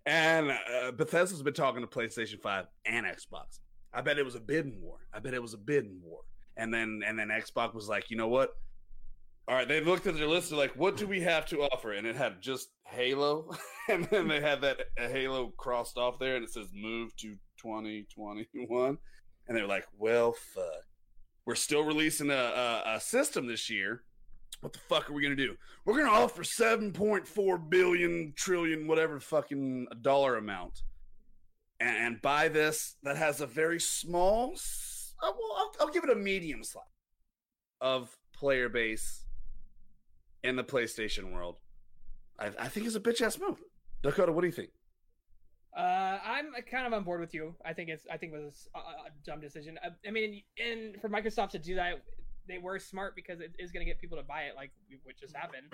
and uh, Bethesda's been talking to PlayStation Five and Xbox. I bet it was a bidding war. I bet it was a bidding war. And then and then Xbox was like, you know what? All right, they looked at their list. They're like, what do we have to offer? And it had just Halo, *laughs* and then they had that Halo crossed off there, and it says move to 2021. And they're like, well, fuck. We're still releasing a, a, a system this year. What the fuck are we gonna do? We're gonna offer 7.4 billion trillion whatever fucking dollar amount, and, and buy this that has a very small. uh, well, I'll, I'll give it a medium slot of player base in the PlayStation world. I, I think it's a bitch ass move. Dakota, what do you think? Uh, I'm kind of on board with you. I think it's I think it was a, a dumb decision. I, I mean, and for Microsoft to do that, they were smart because it is going to get people to buy it, like what just happened.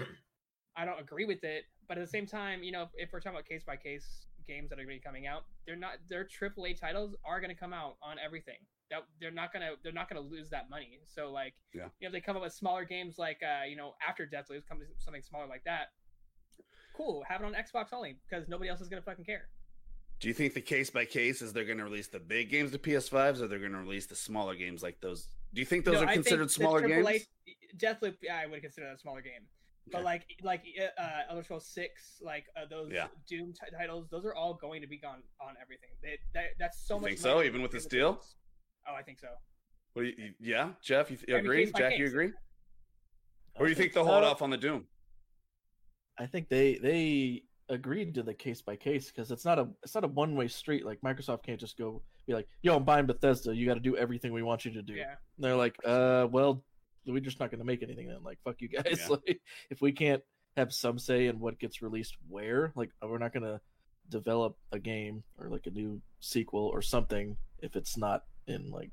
I don't agree with it, but at the same time, you know, if we're talking about case by case games that are going to be coming out, they're not their AAA titles are going to come out on everything. That they're not gonna they're not gonna lose that money. So like, Yeah. you know, if they come up with smaller games like uh, you know after Deathloop, comes something smaller like that. Cool, have it on Xbox only because nobody else is gonna fucking care. Do you think the case by case is they're going to release the big games to PS5s or they're going to release the smaller games like those? Do you think those No, are considered smaller games? Deathloop, yeah, I would consider that a smaller game. But like like uh, Elder Scrolls Six, like uh, those Yeah. Doom t- titles, those are all going to be gone on everything. They, that, that's so You much. think so, even with this the deal? games. Oh, I think so. What do you, you- yeah, Jeff, you, you I mean, agree? case Jack, you agree? I Or you think they'll so. hold off on the Doom? I think they they agreed to the case by case because it's not a it's not a one way street. Like Microsoft can't just go be like, "Yo, I'm buying Bethesda. You got to do everything we want you to do." Yeah. And they're like, "Uh, well, we're just not going to make anything then. Like, fuck you guys. Yeah. Like, if we can't have some say in what gets released where, like, we're not going to develop a game or like a new sequel or something if it's not in like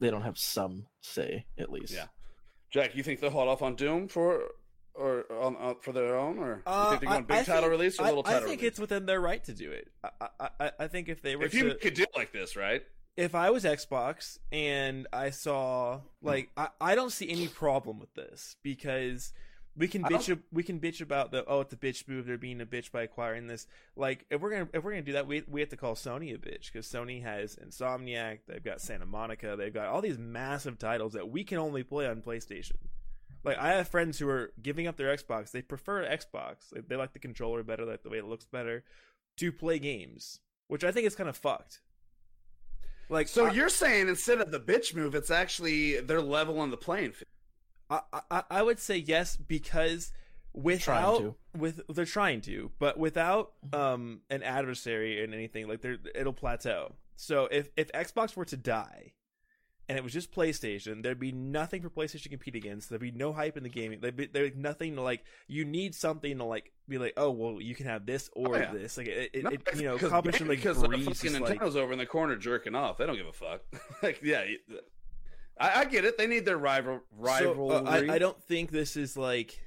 they don't have some say at least. Yeah. Jack, you think they'll hold off on Doom for or on, on for their own, or you Uh, think they're going I- big I title think- release or I, little I title I think release? it's within their right to do it. I, I, I- I think if they were if to, you could do deal like this, right? If I was Xbox and I saw like I, I don't see any problem with this because we can bitch we can bitch about the oh it's a bitch move they're being a bitch by acquiring this like if we're gonna if we're gonna do that we we have to call Sony a bitch because Sony has Insomniac they've got Santa Monica they've got all these massive titles that we can only play on PlayStation. Like I have friends who are giving up their Xbox. They prefer Xbox. Like, they like the controller better, like the way it looks better, to play games, which I think is kind of fucked. Like So I- you're saying instead of the bitch move, it's actually they're leveling the playing field. I, I I would say yes because without to. with they're trying to, but without um an adversary and anything like they're it'll plateau. So if if Xbox were to die, and it was just PlayStation, there'd be nothing for PlayStation to compete against. There'd be no hype in the gaming. There'd be there'd be nothing to like. You need something to like be like, oh well, you can have this or Oh, yeah. this. Like it, it, No, it you know, competition like because the breeds. fucking is, like, Nintendo's over in the corner jerking off. They don't give a fuck. *laughs* like, yeah, I, I get it. They need their rival So, rivalry. uh, I, I don't think this is like.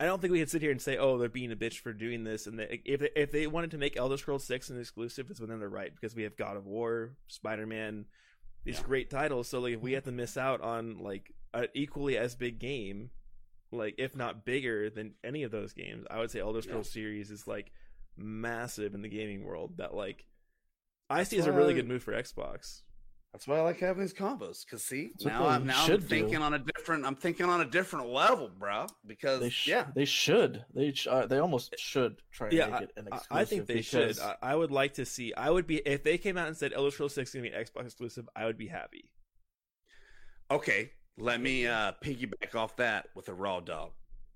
I don't think we can sit here and say, "Oh, they're being a bitch for doing this." And they, if they, if they wanted to make Elder Scrolls Six an exclusive, it's within their right because we have God of War, Spider Man, these Yeah. great titles. So like, if we have to miss out on like an equally as big game, like if not bigger than any of those games, I would say Elder Scrolls series is like massive in the gaming world. That like I see as a really good move for Xbox. That's why I like having these combos. Cause see, That's now I'm now I'm should do. thinking on a different. I'm thinking on a different level, bro. Because They sh- yeah, they should. They sh- uh, they almost should try and Yeah, make it an I- exclusive. I think they because should. I, I would like to see. I would be if they came out and said Elder Scrolls Six is gonna be an Xbox exclusive. I would be happy. okay. Let me uh piggyback off that with a raw dog.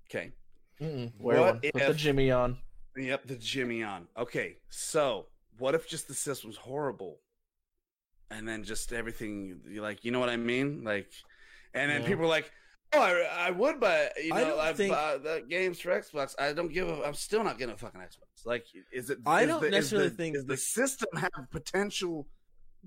Okay. Mm-mm, wear What one. Put if- the Jimmy on. Yep, the Jimmy on. Okay, so what if just the system's horrible, and then just everything? Like, you know what I mean? Like, and then Yeah. people are like, "Oh, I, I would but you I know, don't I think- uh, buy the games for Xbox. I don't give a. I'm still not getting a fucking Xbox. Like, is it? I is don't the, is necessarily the- think is the the- system have potential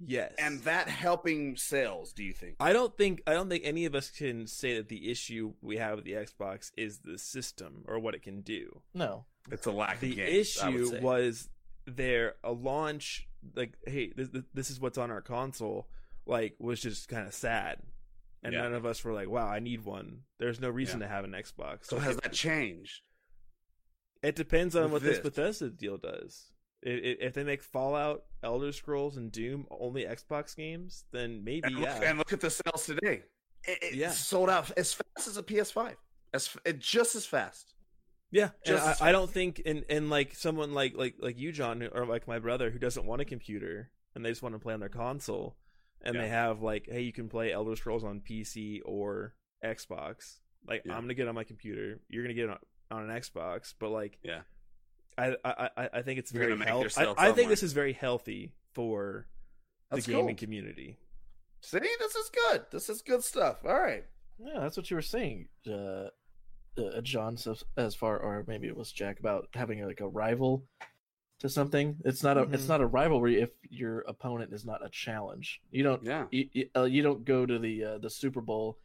Yes, and that helping sales. Do you think? I don't think I don't think any of us can say that the issue we have with the Xbox is the system or what it can do. No. It's a lack The of games. I would issue say. was there a launch like, hey, this, this is what's on our console. Like, was just kind of sad, and Yeah. none of us were like, "Wow, I need one." There's no reason to have an Xbox. so has it- that changed? It depends on with what this this? Bethesda deal does. I- i- If they make Fallout, Elder Scrolls, and Doom only Xbox games, then maybe And look, yeah. and look at the sales today. It, it Yeah. sold out as fast as a PS5. As it, just as fast. Yeah, Just- I, I don't think, and and like someone like like like you, John, or like my brother, who doesn't want a computer and they just want to play on their console, and Yeah. they have like, hey, you can play Elder Scrolls on PC or Xbox. Like, Yeah. I'm gonna get on my computer. You're gonna get on, on an Xbox, but like, Yeah. I I I, I think it's You're very gonna healthy. I, I think this is very healthy for That's the gaming cool. community. See, this is good. This is good stuff. All right. Yeah, that's what you were saying, uh, uh, John. As far, or maybe it was Jack about having like a rival to something. It's not a. It's Mhm. not a rivalry if your opponent is not a challenge. You don't. Yeah. You, you, uh, you don't go to the uh, the Super Bowl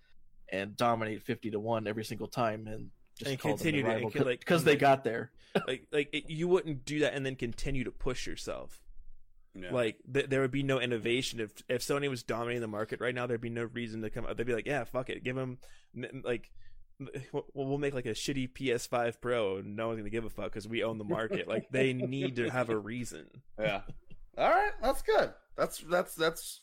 and dominate fifty to one every single time and Just And call them the continue to- rival can, like- because they got there. like like it, you wouldn't do that and then continue to push yourself. Yeah. Like th- there would be no innovation if if Sony was dominating the market right now. There'd be no reason to come out. They'd be like, yeah, fuck it, give them like. We'll we'll make like a shitty PS5 Pro, and no one's gonna give a fuck because we own the market. like they *laughs* need to have a reason. Yeah. All right, that's good. That's that's that's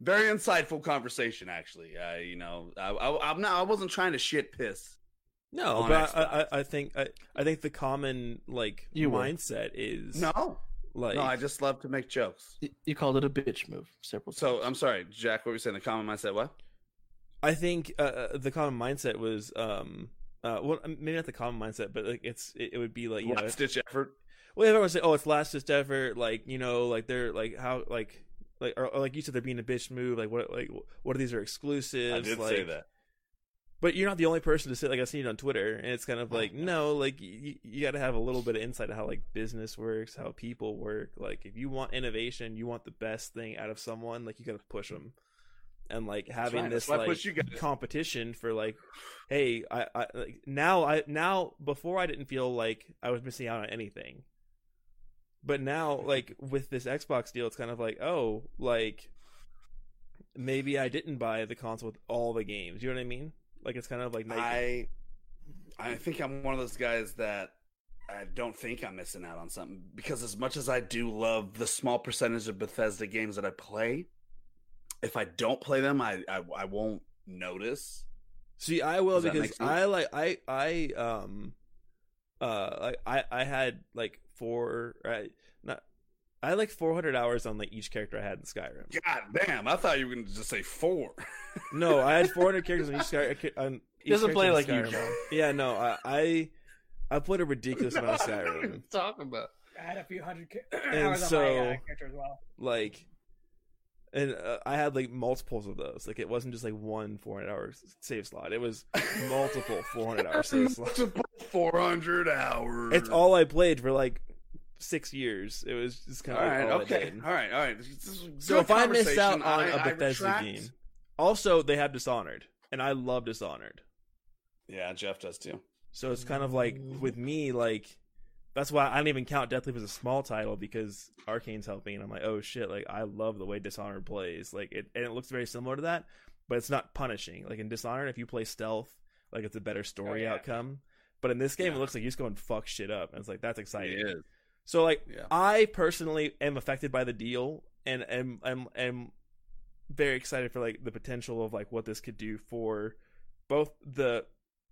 very insightful conversation. Actually, uh, you know, I, I, I'm not. I wasn't trying to shit piss. No, but I, I, I think I, I think the common like You were. mindset is No, like no, I just love to make jokes. You called it a bitch move several times. So I'm sorry, Jack. What were you saying? The common mindset. What? I think uh, uh, the common mindset was um uh well maybe not the common mindset but like it's it, it would be like you know Last ditch effort. well everyone say oh it's last ditch effort like you know like they're like how like like or, or like you said they're being a bitch move like what like what are these are exclusives I did like, say that. but you're not the only person to say like I've seen it on Twitter and it's kind of like no like you, you got to have a little bit of insight of how like business works how people work like if you want innovation you want the best thing out of someone like you got to push them and like having right, this like competition for like hey I, I like now I now before I didn't feel like I was missing out on anything but now *laughs* like with this Xbox deal it's kind of like oh like maybe I didn't buy the console with all the games you know what I mean like it's kind of like. I I think I'm one of those guys that I don't think I'm missing out on something because as much as I do love the small percentage of Bethesda games that I play, if I don't play them, I I, I won't notice. See, I will Does because? I like I I um uh like I I had like four I not I had like 400 hours on like each character I had in Skyrim. God damn! I thought you were going to just say four. *laughs* No, I had 400 characters on each Skyrim. on He doesn't play like in you, Skyrim. Yeah, no, I I I played a ridiculous amount of *laughs* Skyrim. talking about. I had a few hundred ca- *clears throat* And hours so- on my uh, character as well. Like and uh, I had like multiples of those. Like it wasn't just like one 400 hour save slot. It was *laughs* multiple 400 hour save slots. Four hundred hours. It's all I played for like six years. It was just kind of right. all I okay. did. All right. All right. So if I miss out on I- a Bethesda retract. game, also they have Dishonored, and I love Dishonored. yeah, Jeff does too. So it's kind of like with me, like that's why I don't even count Deathloop as a small title because Arkane's helping, and I'm like, oh shit, like I love the way Dishonored plays, like it, and it looks very similar to that, but it's not punishing. Like in Dishonored, if you play stealth, like it's a better story yeah. outcome. But in this game, Yeah. it looks like you just go and fuck shit up, and it's like that's exciting. It is. So like Yeah. I personally am affected by the deal and am am am very excited for like the potential of like what this could do for both the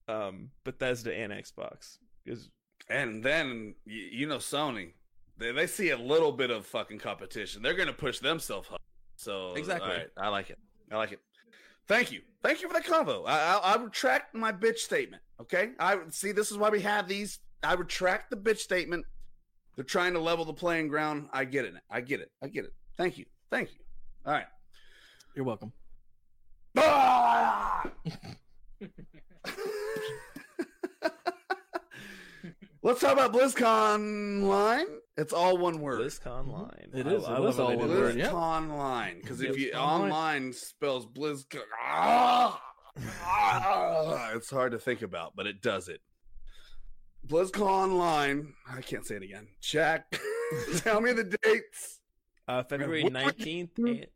um Bethesda and Xbox. Because And then you, you know Sony, they they see a little bit of fucking competition. They're gonna push themselves up. So Exactly. all right, I like it. I like it. Thank you. Thank you for the convo. I, I, I retract my bitch statement. Okay. I see. This is why we have these. I retract the bitch statement. They're trying to level the playing ground. I get it. I get it. I get it. Thank you. Thank you. All right. You're welcome. Ah! *laughs* *laughs* Let's talk about BlizzConline. It's all one word. BlizzConline. It is. I- is, I it love is all one word, that. yeah. BlizzConline. Because if you online spells BlizzCon, ah, *laughs* ah, it's hard to think about, but it does it. BlizzConline. I can't say it again. Jack, *laughs* tell me the dates. Uh, February What- what- nineteenth. and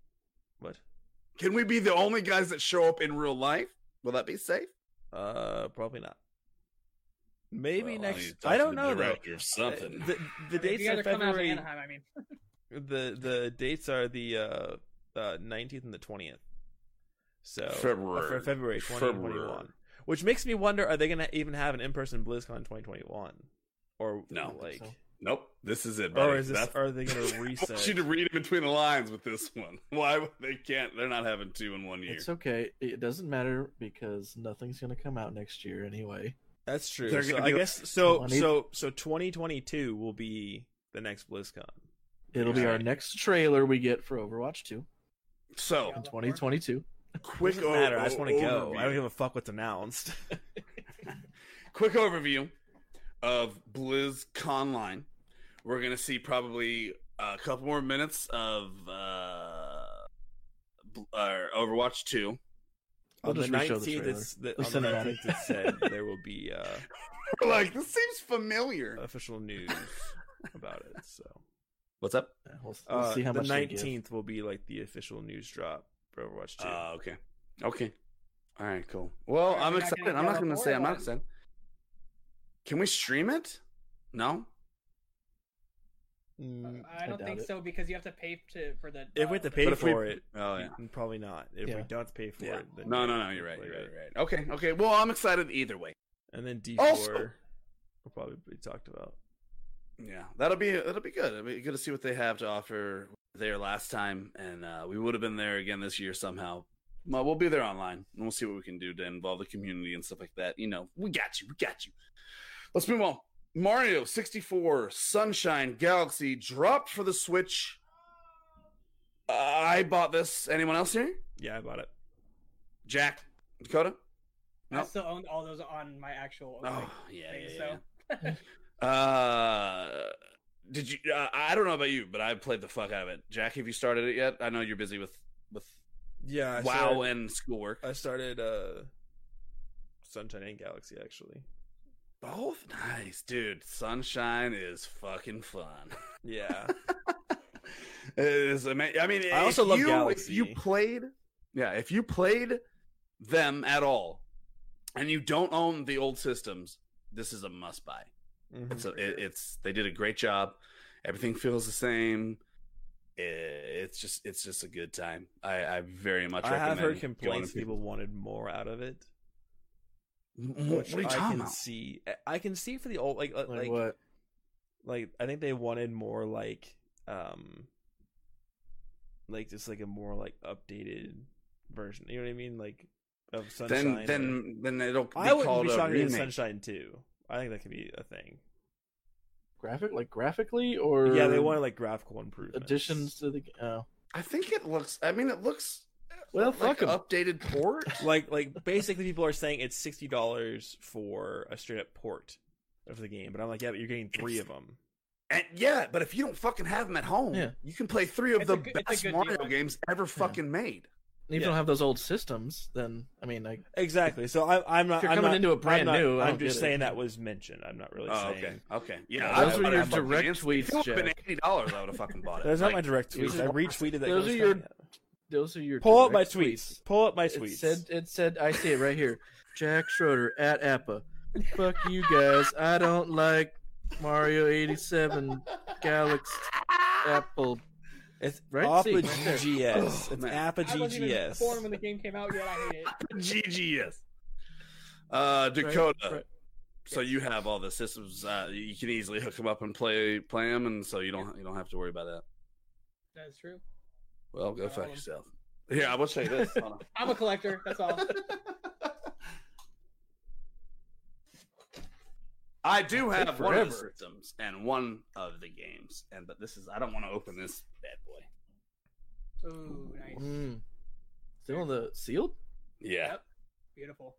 What? Can we be the only guys that show up in real life? Will that be safe? Uh, probably not. Maybe Well, next. need to I don't know though. director of something. Uh, The, the dates are are coming out to February. Anaheim, I mean, *laughs* The the dates are the uh uh nineteenth and the twentieth. So uh, February. for February twenty twenty February. one. Which makes me wonder: Are they going to even have an in person BlizzCon in twenty twenty one, or No. like, so. Nope. This is it. or is this? That's- Are they going *laughs* to I want reset? you to read in between the lines with this one. *laughs* Why they can't? They're not having two in one year. It's okay. It doesn't matter because nothing's gonna come out next year anyway. That's true. So I guess so. So so 2022 will be the next BlizzCon. It'll be our next trailer we get for Overwatch 2. So in 2022. Quick doesn't matter. I just want to go. I don't give a fuck what's announced. *laughs* *laughs* quick overview of BlizzConline. We're gonna see probably a couple more minutes of uh, uh Overwatch 2. On the nineteenth, it's the, on the 19th it said there will be uh, *laughs* like this seems familiar. Official news about it. So what's up? We'll, we'll uh, see how the nineteenth will be like the official news drop for Overwatch Two. Uh, okay, okay, all right, cool. Well, I'm excited. I'm not going to say I'm not excited. Can we stream it? No, Mm, I don't doubt think it. so because you have to pay to for the. if we uh, have to pay But if we- for it, Oh, yeah. mm, probably not. If we don't pay for Yeah. it, then No, no, no. You're right. You're right. it. You're right. Okay. Okay. Well, I'm excited either way. And then D Also- four will probably be talked about. Yeah, that'll be that'll be good. It'll be good to see what they have to offer there last time, and uh, we would have been there again this year somehow. Well, we'll be there online, and we'll see what we can do to involve the community and stuff like that. You know, we got you. We got you. Let's move on. Mario 64 Sunshine Galaxy dropped for the Switch. Uh, I bought this. Anyone else here? Yeah, I bought it. Jack, Dakota? I still own all those on my actual. Oh like, yeah, thing, yeah, so. yeah. *laughs* uh, did you? Uh, I don't know about you, but I played the fuck out of it. Jack, have you started it yet? I know you're busy with with Yeah, I WoW started, and schoolwork. I started uh, Sunshine and Galaxy actually. Both nice, dude. Sunshine is fucking fun. *laughs* Yeah, *laughs* it is amazing. I mean, I also love you, Galaxy. If you played, yeah, if you played them at all, and you don't own the old systems, this is a must buy. Mhm. It's a, it, it's they did a great job. Everything feels the same. It's just it's just a good time. I, I very much. I have heard complaints people wanted more out of it, which what are you I talking can about? see. I can see for the old like like, Like, like what? like I think they wanted more like um like just like a more like updated version. You know what I mean? Like of Sunshine. Then then then it'll be I wouldn't called be a shocked if. Sunshine too. I think that could be a thing. Graphic, like graphically, or yeah, they wanted like graphical improvements. additions to the. Oh, I think it looks. I mean, it looks. Well, like fuck an 'em. updated port. *laughs* like like basically people are saying it's sixty dollars for a straight up port of the game, but I'm like, yeah, but you're getting three It's- of them. And yeah, but if you don't fucking have them at home, Yeah. you can play three of It's the good- best Mario deal. games ever fucking made. And if Yeah. you don't have those old systems, then I mean, like, Exactly. So I, I'm not. If you're I'm coming not- into a brand I'm not- new, I I'm just get it. saying that was mentioned. I'm not really Oh, saying. okay, okay, Yeah, yeah. those I- were I- your I fucking- direct If it would have been eighty dollars, I would have fucking bought it. That's Like, not my direct it was tweets. I retweeted that. Those are your fine. Those are your. Pull up my direct tweets. Pull up my It tweets. said it said I see it right here. Jack Schroeder at Appa. Fuck you guys. I don't like Mario 87 Galaxy Apple. it's Right? Appa See, right. GGS. Oh, it's man. Appa I wasn't even GGS. born when the game came out yet. I hate it. *laughs* GGS. Uh, Dakota. right. So you have all the systems. Uh, you can easily hook them up and play play them, and so you don't you don't have to worry about that. That is true. Well, go fuck yourself. Here, I will say this. *laughs* I'm a collector. That's all. I do Take have one of the forever. systems and one of the games, and but this is I don't want to open this bad boy. Ooh, nice. Mm. Still in the sealed? Yeah, Yep. Beautiful.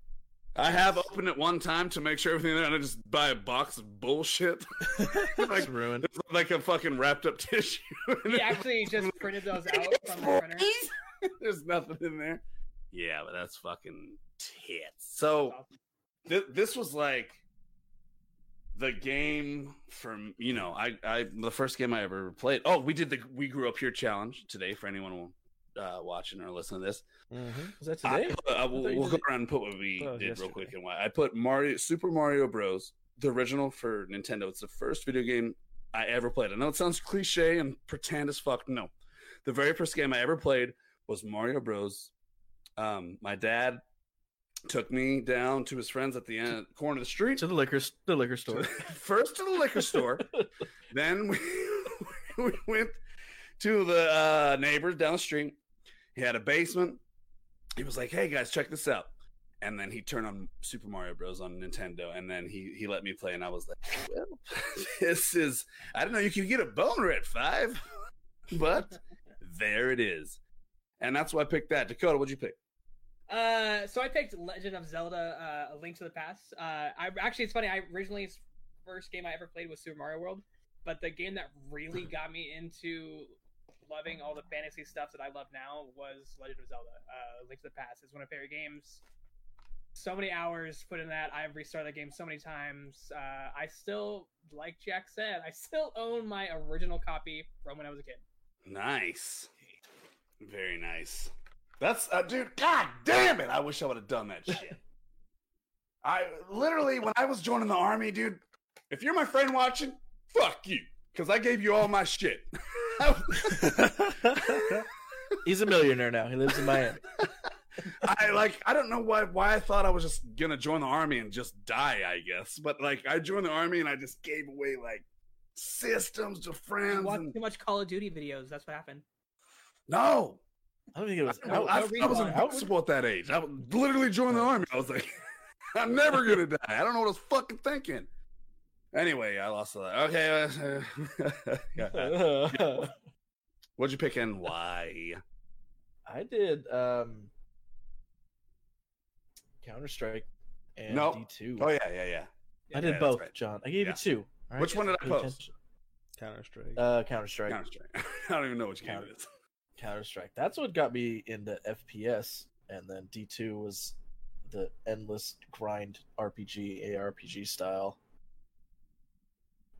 I have opened it one time to make sure everything there, and I just buy a box of bullshit, *laughs* It's ruined. It's like a fucking wrapped up *laughs* tissue. He actually just printed those out from the printer. *laughs* There's nothing in there. Yeah, but that's fucking tits. So th- this was like the game from you know I I the first game I ever played. Oh, we did the We Grew Up Here challenge today for anyone uh, watching or listening to this. Mhm. Is that I today? uh, we'll, thought we'll go around and put what we was did real quick and why. I put Mario Super Mario Bros. The original for Nintendo. It's the first video game I ever played. I know it sounds cliche and pretend as fuck. No, the very first game I ever played was Mario Bros. Um, my dad took me down to his friends at the end corner of the street. To the liquor the liquor store. *laughs* First to the liquor store, *laughs* then we, *laughs* we went to the uh, neighbors down the street. He had a basement. He was like, "Hey guys, check this out." And then he turned on Super Mario Bros. on Nintendo, and then he he let me play, and I was like, "Well, *laughs* this is I don't know you can get a boner at five, *laughs* but there it is." And that's why I picked that. Dakota, what'd you pick? Uh, so I picked Legend of Zelda: uh, A Link to the Past. Uh, I actually it's funny. I originally first game I ever played was Super Mario World, but the game that really *laughs* got me into loving all the fantasy stuff that I love now was Legend of Zelda: uh, Link to the Past. It's one of my favorite games. So many hours put in that. I've restarted the game so many times. Uh, I still, like Jack said, I still own my original copy from when I was a kid. Nice. Very nice. That's uh, dude. God damn it! I wish I would have done that shit. *laughs* I literally, when I was joining the army, dude. If you're my friend watching, fuck you, because I gave you all my shit. *laughs* *laughs* He's a millionaire now. He lives in Miami. *laughs* I like. I don't know why. Why I thought I was just gonna join the army and just die. I guess, but like, I joined the army and I just gave away like systems to friends. watched And... too much Call of Duty videos. That's what happened. No, I don't think it was. I, out- I, no I was reason. invincible at that age. I literally joined the army. I was like, *laughs* I'm never gonna die. I don't know what I was fucking thinking. Anyway, I lost that. Okay. *laughs* yeah. *laughs* What'd you pick and *laughs* why? I did um Counter Strike and No. D two. Oh yeah, yeah, yeah. I did yeah, both, right. John. I gave Yeah. you two. all Which one did I post? Counter Strike. Uh, Counter Strike. Counter Strike. I don't even know which game Counter- it is. Counter Strike. That's what got me into FPS, and then D two was the endless grind RPG, ARPG style.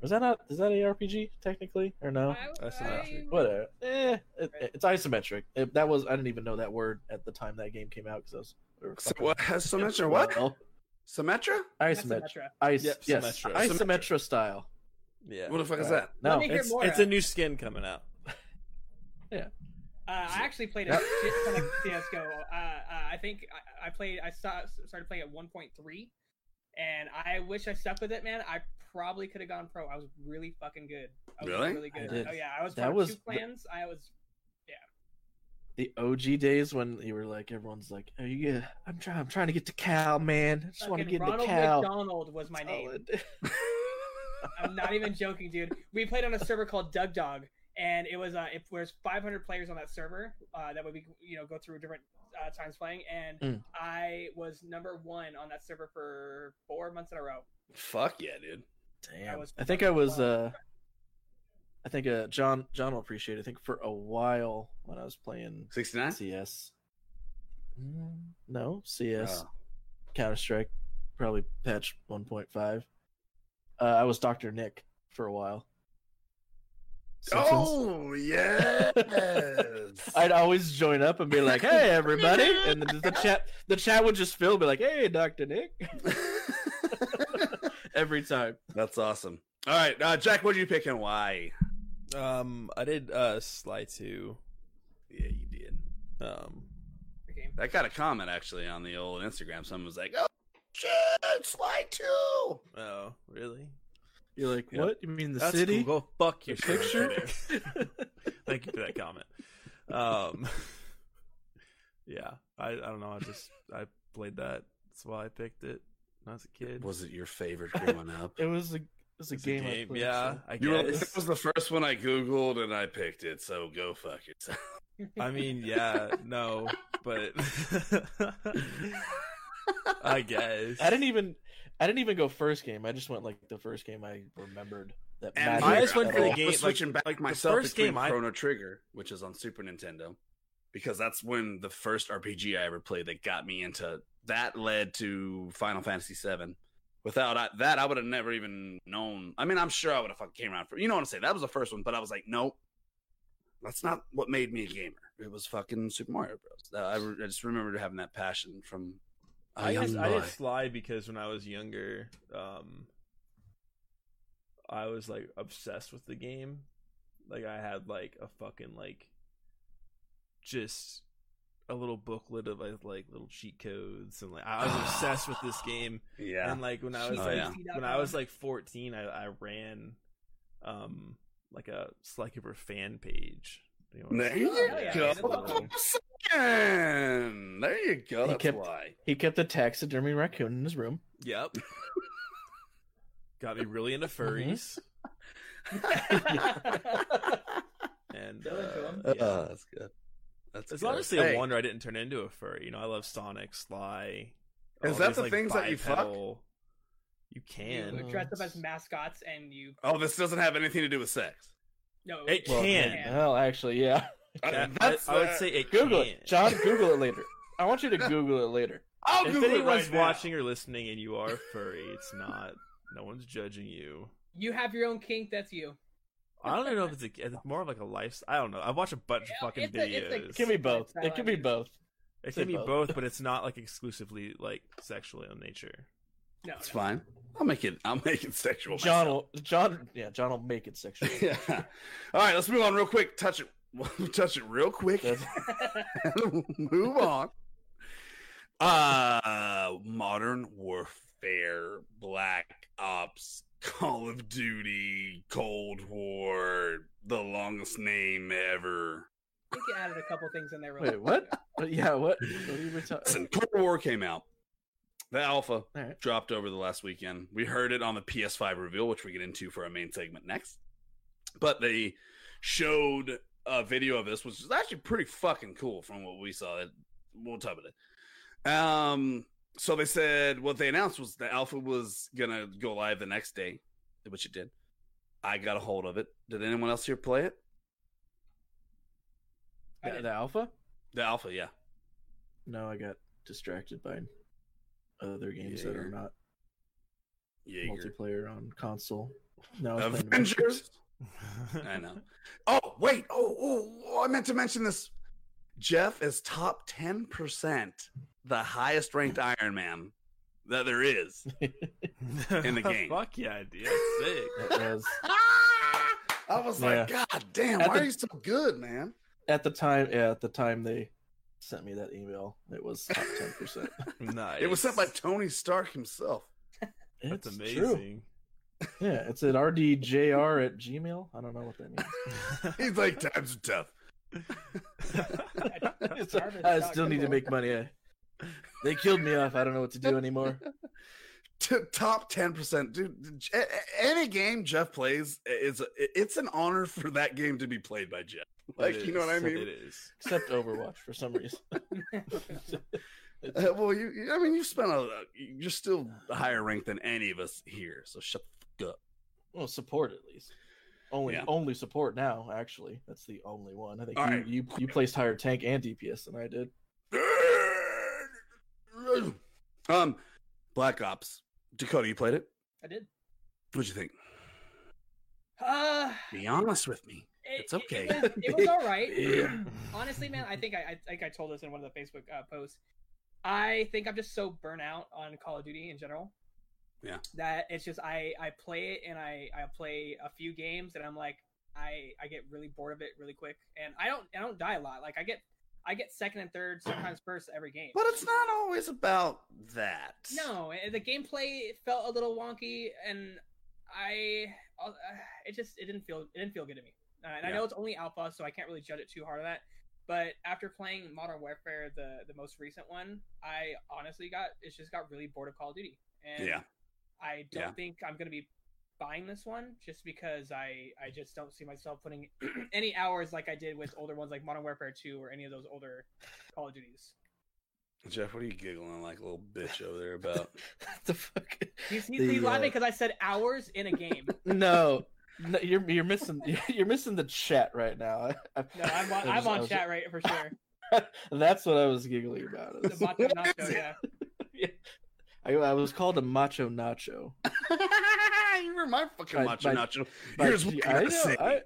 Was that not? Is that ARPG technically or no? I- Isometric. I- Whatever. Eh, it, it's isometric. It, that was I didn't even know that word at the time that game came out because I was. we were So fucking- what has Symmetra? What? Well, Symmetra? Isometric. Symmetra. Ice, Yep, yes, Symmetra. isometra style. yeah. What the fuck is that? No, Let me hear It's, more. it's a new skin coming out. *laughs* Uh, I actually played a shit ton of CS:GO. Uh, uh, I think I, I played. I saw, started playing at 1.3, and I wish I stuck with it, man. I probably could have gone pro. I was really fucking good. I was Really? really good. did. Oh yeah, I was That was two the- I was. Yeah. The OG days when you were like, everyone's like, "Oh, you get, I'm trying, I'm trying to get to Cal, man. I just want to fucking get into Ronald Cal." McDonald was my That's all name. *laughs* I'm not even joking, dude. We played on a server called Doug Dog, and it was uh, it was 500 players on that server. Uh, that would be you know go through different uh, times playing, and Mm. I was number one on that server for four months in a row. Fuck yeah, dude. Damn. I, was I think I was. uh I think uh John John will appreciate. it. I think for a while when I was playing 69? CS. No, CS Oh. Counter Strike, probably patch 1.5. Uh, I was Doctor Nick for a while. Simpsons. Oh, *laughs* yes. I'd always join up and be like, "Hey, everybody!" and the, the chat, the chat would just fill, be like, "Hey, Doctor Nick," *laughs* every time. That's awesome. All right, uh, Jack, what did you pick and why? Um, I did uh Sly 2. Yeah, you did. Um, The. I got a comment actually on the old Instagram. Someone was like, "Oh shit, Sly two. oh, really? You're like, Yep. "What? You mean the That's city?" cool. Go fuck your picture? *laughs* Thank you for that comment. Um, *laughs* yeah, I I don't know. I just I played that. That's why I picked it when I was a kid. Was it your favorite growing up? *laughs* It was a it was a It's a game. I played, yeah. so- I You were, guess. that was the first one I googled and I picked it. So go fuck yourself. I mean, yeah, no, but I guess I didn't even I didn't even go first game. I just went like the first game I remembered that And mattered I just went at for the game- I was switching back like, myself first between game I- Chrono Trigger, which is on Super Nintendo, because that's when the first RPG I ever played that got me into that led to Final Fantasy VII. Without I, that, I would have never even known. I mean, I'm sure I would have fucking came around for. You know what I'm saying? That was the first one, but I was like, nope, that's not what made me a gamer. It was fucking Super Mario Bros. Uh, I, I just remember having that passion from a I just, I did Sly because when I was younger, um, I was like obsessed with the game. Like I had like a fucking like just a little booklet of like, little cheat codes and like I was obsessed with this *sighs* game. Yeah, And like when I was Oh, like yeah. when I was like 14, I, I ran um like a Sly Cooper fan page. You know, there you go. *laughs* that's awesome. Second. There you go. He That's kept- why. He kept a taxidermy raccoon in his room. Yep. *laughs* Got me really into furries. *laughs* And Still into 'em. uh, yeah. Uh, that's good. That's It's good. honestly Hey, a wonder I didn't turn into a furry. You know, I love Sonic, Sly. Is that these, the like, things that you fuck? You can. You dress up as mascots and you. Oh, this doesn't have anything to do with sex. No, It Well, can. Well, actually, yeah. Uh, I, I would say it Google can. it, John. *laughs* Google it later. I want you to Google it later. *laughs* I'll If Google it anyone's right watching or listening and you are furry, it's not. No one's judging you. You have your own kink. That's you. I don't even know if it's, a, it's more of like a life. I don't know. I've watched a bunch of fucking it's a- it's a- videos. It can be both. It can be both. It say can be both. both, but *laughs* it's not like exclusively like sexual in nature. No, It's no. fine. I'll make it. I'll make it sexual. John myself. will. John. Yeah, John will make it sexual. yeah. All right, let's move on real quick. Touch it. *laughs* Touch it real quick. That's- *laughs* move on. Uh, Modern Warfare, Black Ops, Call of Duty, Cold War, the longest name ever. I think you added a couple things in there. Real Wait, what? What- Yeah, what? What are you talking? Listen, Cold War came out. The alpha All right. dropped over the last weekend. We heard it on the PS5 reveal, which we get into for our main segment next. But they showed a video of this, which is actually pretty fucking cool from what we saw. We'll talk about it. Um, so they said what they announced was the alpha was gonna go live the next day, which it did. I got a hold of it. Did anyone else here play it? The, the alpha? The alpha, yeah. No, I got distracted by other games that are not Yeah. multiplayer on console. No, I was playing Avengers. I know. *laughs* Oh, wait. Oh, oh, oh, I meant to mention this. Jeff is top 10%, the highest ranked Iron Man that there is. *laughs* In the game. Fuck yeah, dude. *laughs* Sick. It was I was like, God damn, At why the- are you so good, man? at the time. Yeah, at the time they sent me that email. It was top ten percent. Nice. It was sent by Tony Stark himself. That's It's amazing. True. Yeah, it's at rdjr at gmail. I don't know what that means. *laughs* He's like, times are tough. *laughs* It's- Jarvis I still need to make money. I- They killed me off. I don't know what to do anymore. *laughs* T- top 10%. Dude, a- a- any game Jeff plays, is it's an honor for that game to be played by Jeff. Like, It you know what I mean? It is. Except Overwatch for some reason. Uh, well, you, you- I mean, you spent a, you're still higher ranked than any of us here, so shut the fuck up. well, support at least. Only Yeah. only support now. Actually, that's the only one. I think you, right. you you placed higher tank and DPS than I did. *laughs* Um, Black Ops. Dakota, you played it? I did. What'd you think? Uh, *sighs* Be honest with me. it, It's it- okay. It, was, it was all right. *laughs* Yeah. *clears throat* Honestly, man, I think I, I think I told this in one of the Facebook uh, posts. I think I'm just so burnt out on Call of Duty in general. Yeah. That it's just I I play it and I I play a few games and I'm like I I get really bored of it really quick and I don't I don't die a lot. Like I get I get second and third, sometimes *clears throat* first every game. But it's not always about that. No, eh, the gameplay felt a little wonky, and I, uh, it just it didn't feel it didn't feel good to me. Uh, and I know it's only alpha, so I can't really judge it too hard on that. But after playing Modern Warfare, the the most recent one, I honestly got it's just got really bored of Call of Duty, and Yeah. I don't Yeah. think I'm gonna be buying this one just because I I just don't see myself putting *clears throat* any hours like I did with older ones like Modern Warfare 2 or any of those older Call of Duties. Jeff, what are you giggling like a little bitch over there about? *laughs* the fuck? He's, he's, The, he's laughing uh, because I said hours in a game. *laughs* No, no, you're you're missing *laughs* you're missing the chat right now. I, I, No, I'm on, I I'm on was- chat right for sure. That's what I was giggling about. The macho nacho, yeah. I, I was called a macho nacho. *laughs* you were my fucking By- macho by- nacho. But Here's what I I know, say. I-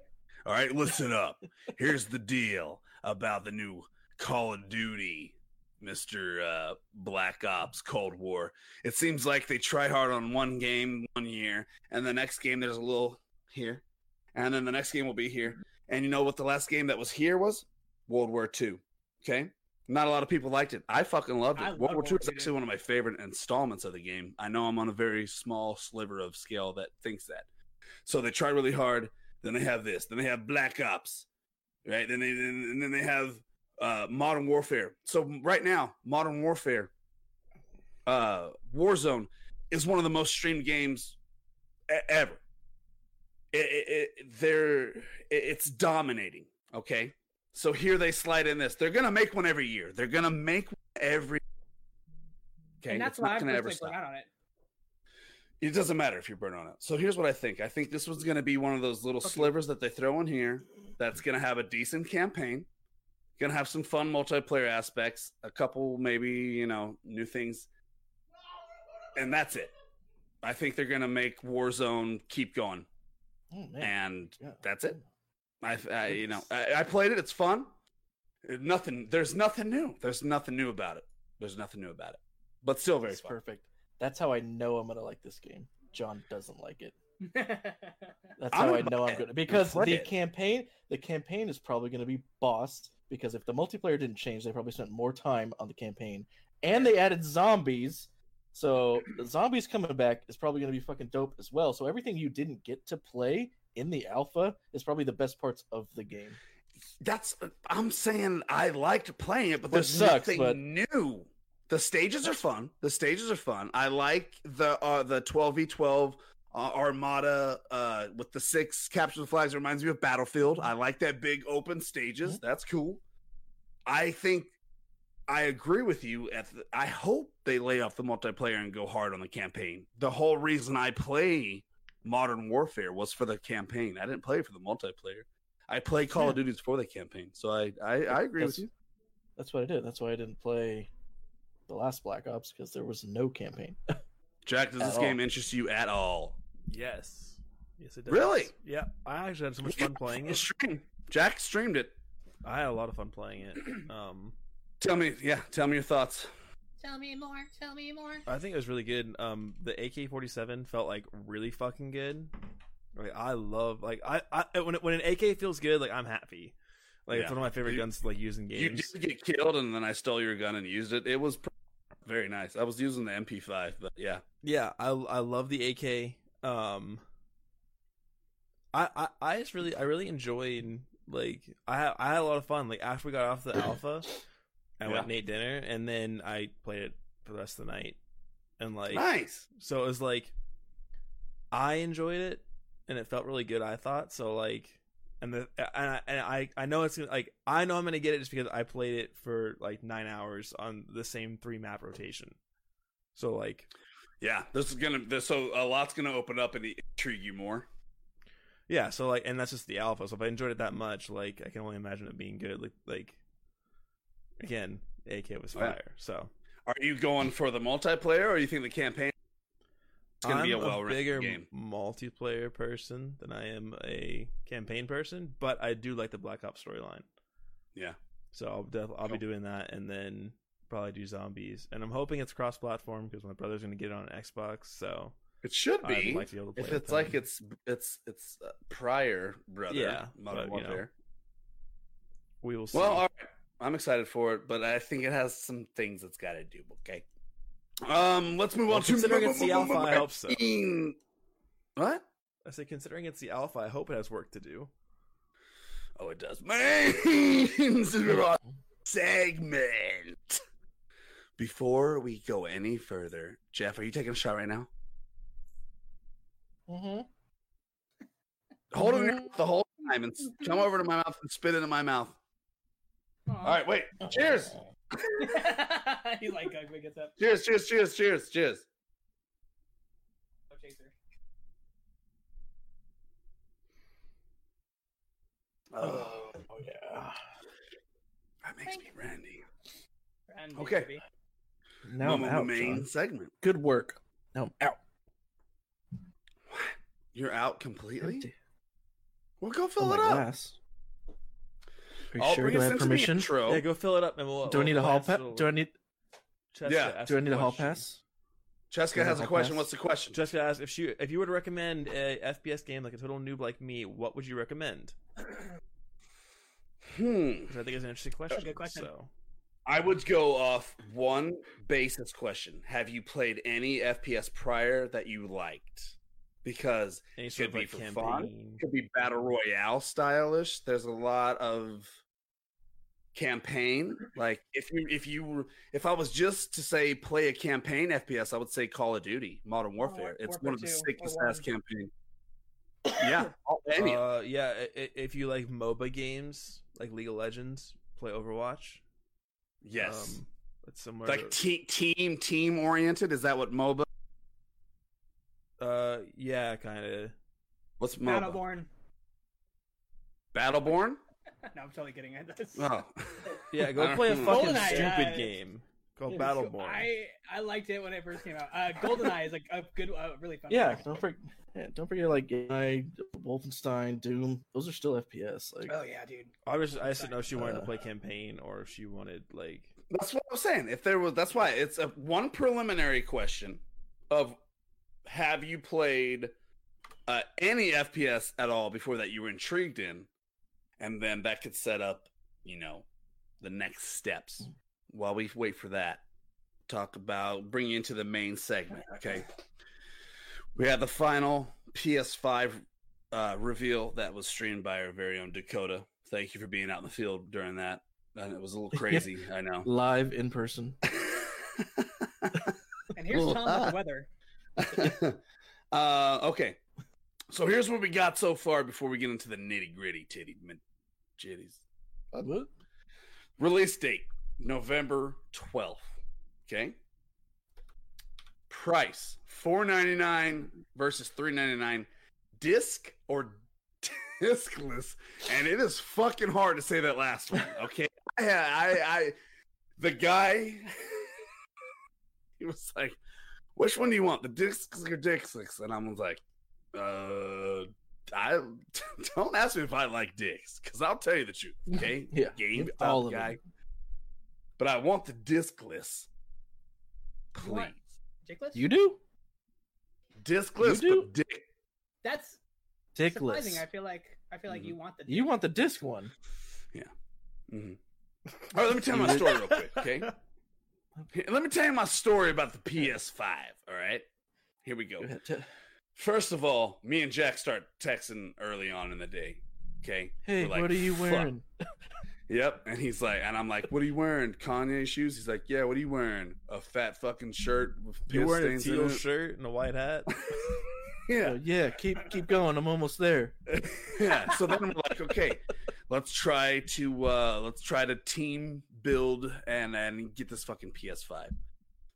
All right, listen up. Here's the deal about the new Call of Duty, Mr. Uh, Black Ops Cold War. It seems like they try hard on one game one year, and the next game there's a little here, and then the next game will be here. And you know what the last game that was here was? World War II. Okay? Not a lot of people liked it. I fucking loved it. I World War II War is actually one of my favorite installments of the game. I know I'm on a very small sliver of scale that thinks that. So they try really hard. Then they have this. Then they have Black Ops, right? Then they and then they have uh, Modern Warfare. So right now, Modern Warfare, uh, Warzone is one of the most streamed games ever. It, it, it, they're it, it's dominating. Okay, so here they slide in this. They're gonna make one every year. They're gonna make one every. Okay, and that's it's why not I'm gonna ever personally out on it. It doesn't matter if you're burnt on it. So here's what I think. I think this was going to be one of those little Okay. slivers that they throw in here that's going to have a decent campaign, going to have some fun multiplayer aspects, a couple maybe, you know, new things. And that's it. I think they're going to make Warzone keep going. Oh man. And Yeah. that's it. I, I you know, I, I played it. It's fun. Nothing. There's nothing new. There's nothing new about it. There's nothing new about it. But still very That's fun. perfect. That's how I know I'm gonna like this game. John doesn't like it. *laughs* That's how I know I'm gonna because the it. campaign the campaign is probably gonna be bossed because if the multiplayer didn't change, they probably spent more time on the campaign. And they added zombies. So the zombies coming back is probably gonna be fucking dope as well. So everything you didn't get to play in the alpha is probably the best parts of the game. That's I'm saying I liked playing it, but there's sucks, nothing but- new. The stages are fun. The stages are fun. I like the uh, the 12v12 uh, Armada uh, with the six capture the flags. It reminds me of Battlefield. I like that big open stages. That's cool. I think I agree with you. At the, I hope they lay off the multiplayer and go hard on the campaign. The whole reason I play Modern Warfare was for the campaign. I didn't play for the multiplayer. I play Call of Duties for the campaign, so I I, I agree That's- with you. That's what I did. That's why I didn't play the last Black Ops because there was no campaign. *laughs* Jack, does At this all. game interest you at all? Yes. Yes, it does. Really? Yeah. I actually had so much fun playing it. Stream. Jack streamed it. I had a lot of fun playing it. *clears throat* Um, Tell me, yeah, tell me your thoughts. Tell me more. Tell me more. I think it was really good. Um, the AK forty seven felt like really fucking good. Like I love like I, I when when an AK feels good, like I'm happy. Like it's one of my favorite You- guns to like use in You games. did get killed, and then I stole your gun and used it. It was pr- very nice. I was using the MP5, but yeah, Yeah, I I love the AK. Um, I I, I just really I really enjoyed like I I had a lot of fun. Like after we got off the *coughs* alpha, I Yeah. went and ate dinner, and then I played it for the rest of the night. And like nice. so it was like I enjoyed it, and it felt really good. I thought so. Like and the and I and I, I know it's gonna, like I know I'm gonna get it just because I played it for like nine hours on the same three map rotation. So like Yeah, this is gonna. This, so a lot's gonna open up and intrigue you more. Yeah, so like, and that's just the alpha. So if I enjoyed it that much, like, I can only imagine it being good. Like, like again, AK was yeah. fire. So Are you going for the multiplayer, or do you think the campaign is gonna I'm be a a well bigger game? multiplayer person than I am a campaign person, but I do like the Black Ops storyline. Yeah. So I'll def- I'll Cool. be doing that, and then probably do zombies. And I'm hoping it's cross-platform because my brother's going to get it on Xbox. So It should be. like to be able to if it's like it's it's it's uh, prior brother. Yeah, Modern but, you know, Warfare. we will see. Well, all right. I'm excited for it, but I think it has some things it's got to do. Okay. Um, let's move Well, on to considering it's the alpha, I hope so. What? I say, considering it's the alpha, I hope it has work to do. Oh, it does. *laughs* Main *laughs* segment. Before we go any further, Jeff, are you taking a shot right now? Mm-hmm. Hold it in your mouth the whole time and come over to my mouth and spit it in my mouth. All right, wait. Cheers. *laughs* He's like, uh, gets up. Cheers, cheers, cheers, cheers, cheers. No chaser. Oh, Oh yeah. that makes me randy. Randy, Okay. baby. Now I'm out. main John. segment. Good work. Now I'm out. You're out completely? Empty. Well, go Oh, fill my it up. glass. Are you I'll sure? bring Do I us have permission? intro. Yeah, go fill it up, and we'll. Do I need a hall pass? the- Do I need? Jessica Yeah. Do I need a hall pass? Jessica has a a question. pass? What's the question? Jessica asked if she if you were to recommend a FPS game like a total noob like me, what would you recommend? Hmm. Which I think is an interesting question. good question. So I would go off one basis question. Have you played any FPS prior that you liked? Because it Could be like for fun. it could be battle royale stylish. There's a lot of campaign. Like if you if you were- if I was just to say play a campaign FPS, I would say Call of Duty Modern Warfare. it's Warfare one of the 2 sickest ass campaign. Yeah, *coughs* any Uh, yeah, i- i- if you like MOBA games like League of Legends, play Overwatch. yes. um, it's similar. like to, te- team team oriented. Is that what MOBA? Uh, yeah, kind of. What's MOBA? Battleborn. Battleborn? No, I'm totally kidding. *laughs* That's- Oh. Yeah, *laughs* I go play a fucking GoldenEye, stupid uh, game called Yeah, Battleborn. I I liked it when it first came out. Uh, GoldenEye is like a good, uh, really fun. Yeah, don't forget. Yeah, don't forget like I, Wolfenstein, Doom. Those are still FPS. Like, Oh yeah, dude. I was I just didn't know if she wanted to Uh, play campaign or if she wanted like That's what I was saying. If there was, that's why it's a one preliminary question of have you played uh, any FPS at all before that you were intrigued in, and then that could set up, you know, the next steps. While we wait for that, talk about bringing into the main segment. Okay, we had the final PS5 uh, reveal that was streamed by our very own Dakota. Thank you for being out in the field during that. And it was a little *laughs* crazy, I know. live in person. *laughs* And here's Tom with the *laughs* weather. uh, okay. So here's what we got so far before we get into the nitty gritty titty min- jitties. Uh, what? Release date November 12th. Okay. Price four ninety nine versus three ninety nine. Disc or *laughs* discless, and it is fucking hard to say that last one. *laughs* Okay, I, I, I the guy, *laughs* he was like, "Which one do you want, the discs or discless?" And I was like, "Uh, I *laughs* don't ask me if I like dicks, because I'll tell you the truth." *laughs* Okay, Yeah, game all all of guy, them. but I want the discless, You want please. Dickless? You do? Discless, You do? but dick. That's Dickless. surprising. I feel like I feel like Mhm. you want the. You want the disc one? *laughs* Yeah. hmm All right, let me tell you my story real quick, okay? Let me tell you my story about the PS5. All right, here we go. Go ahead. T- First of all, me and Jack start texting early on in the day. Okay. Hey, like, what are you wearing? *laughs* Yep. And he's like, and I'm like, what are you wearing? Kanye shoes? He's like, yeah. What are you wearing? A fat fucking shirt with you piss wearing a stains in teal it?" shirt and a white hat. *laughs* yeah. Uh, yeah, keep keep going. I'm almost there. *laughs* yeah. So then we're like, okay, let's try to uh let's try to team build and and get this fucking PS5.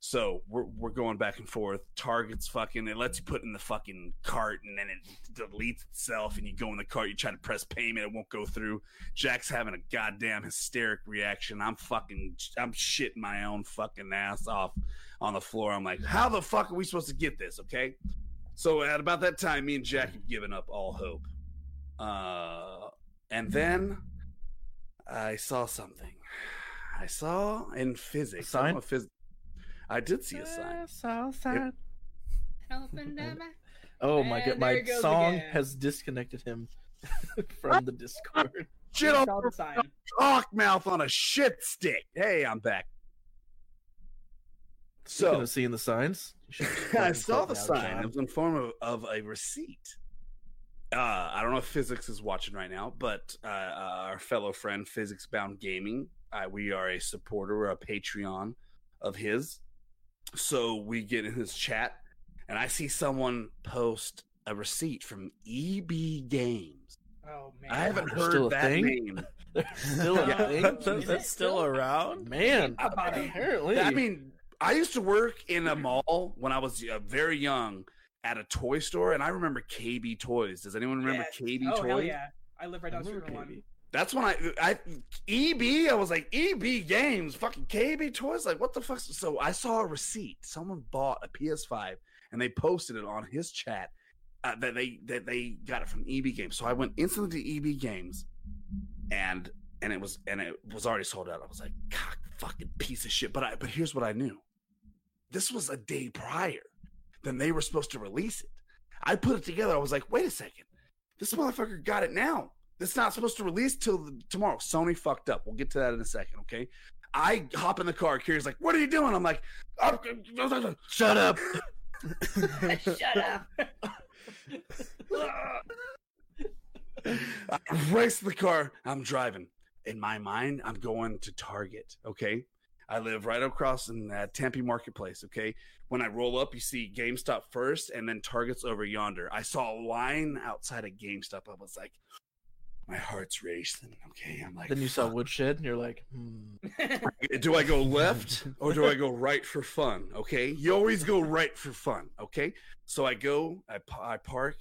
So we're we're going back and forth. Target's fucking it lets you put in the fucking cart and then it deletes itself and you go in the cart, you try to press payment, it won't go through. Jack's having a goddamn hysteric reaction. I'm fucking I'm shitting my own fucking ass off on the floor. I'm like, how the fuck are we supposed to get this? Okay. So at about that time, me and Jack have given up all hope. Uh, and then I saw something. I saw in physics. A sign? I, don't know if phys- I did see a sign. Southside. Open the *laughs* ma- Oh my god, my song again. has disconnected him *laughs* from the Discord. *laughs* Shit Saw on the sign. cock mouth on a shit stick. Hey, I'm back. Speaking So of seeing the signs, I saw the sign. John. It was in form of, of a receipt. Uh, I don't know if Physics is watching right now, but uh, uh, our fellow friend Physics Bound Gaming, uh, we are a supporter, a Patreon of his. So we get in his chat, and I see someone post a receipt from EB Games. Oh man. I haven't There's still heard a that thing? name. *laughs* Still a Yeah. thing? That- *laughs* Is that's still still? around. Man, How about apparently. I mean, I used to work in a mall when I was uh, very young at a toy store, and I remember KB Toys. Does anyone remember Yeah. KB Oh Toys? hell yeah! I live right I down the street from one. That's when I, I EB. I was like EB Games, fucking KB Toys. Like what the fuck? So I saw a receipt. Someone bought a PS5 and they posted it on his chat uh, that they that they got it from EB Games. So I went instantly to EB Games, and and it was and it was already sold out. I was like, God, fucking piece of shit. But I but here's what I knew. This was a day prior than they were supposed to release it. I put it together. I was like, wait a second. This motherfucker got it now. It's not supposed to release till the, tomorrow. Sony fucked up. We'll get to that in a second, okay? I hop in the car. Kira's like, "What are you doing?" I'm like, "Shut up." Shut up. *laughs* I race the car. I'm driving. In my mind, I'm going to Target. Okay. I live right across in that Tempe Marketplace. Okay. When I roll up, you see GameStop first and then Target's over yonder. I saw a line outside of GameStop. I was like, my heart's racing. Okay, I'm like, Then you saw Woodshed, and you're like, hmm. *laughs* do I go left or do I go right for fun? Okay, you always go right for fun. Okay, so I go, I, I park,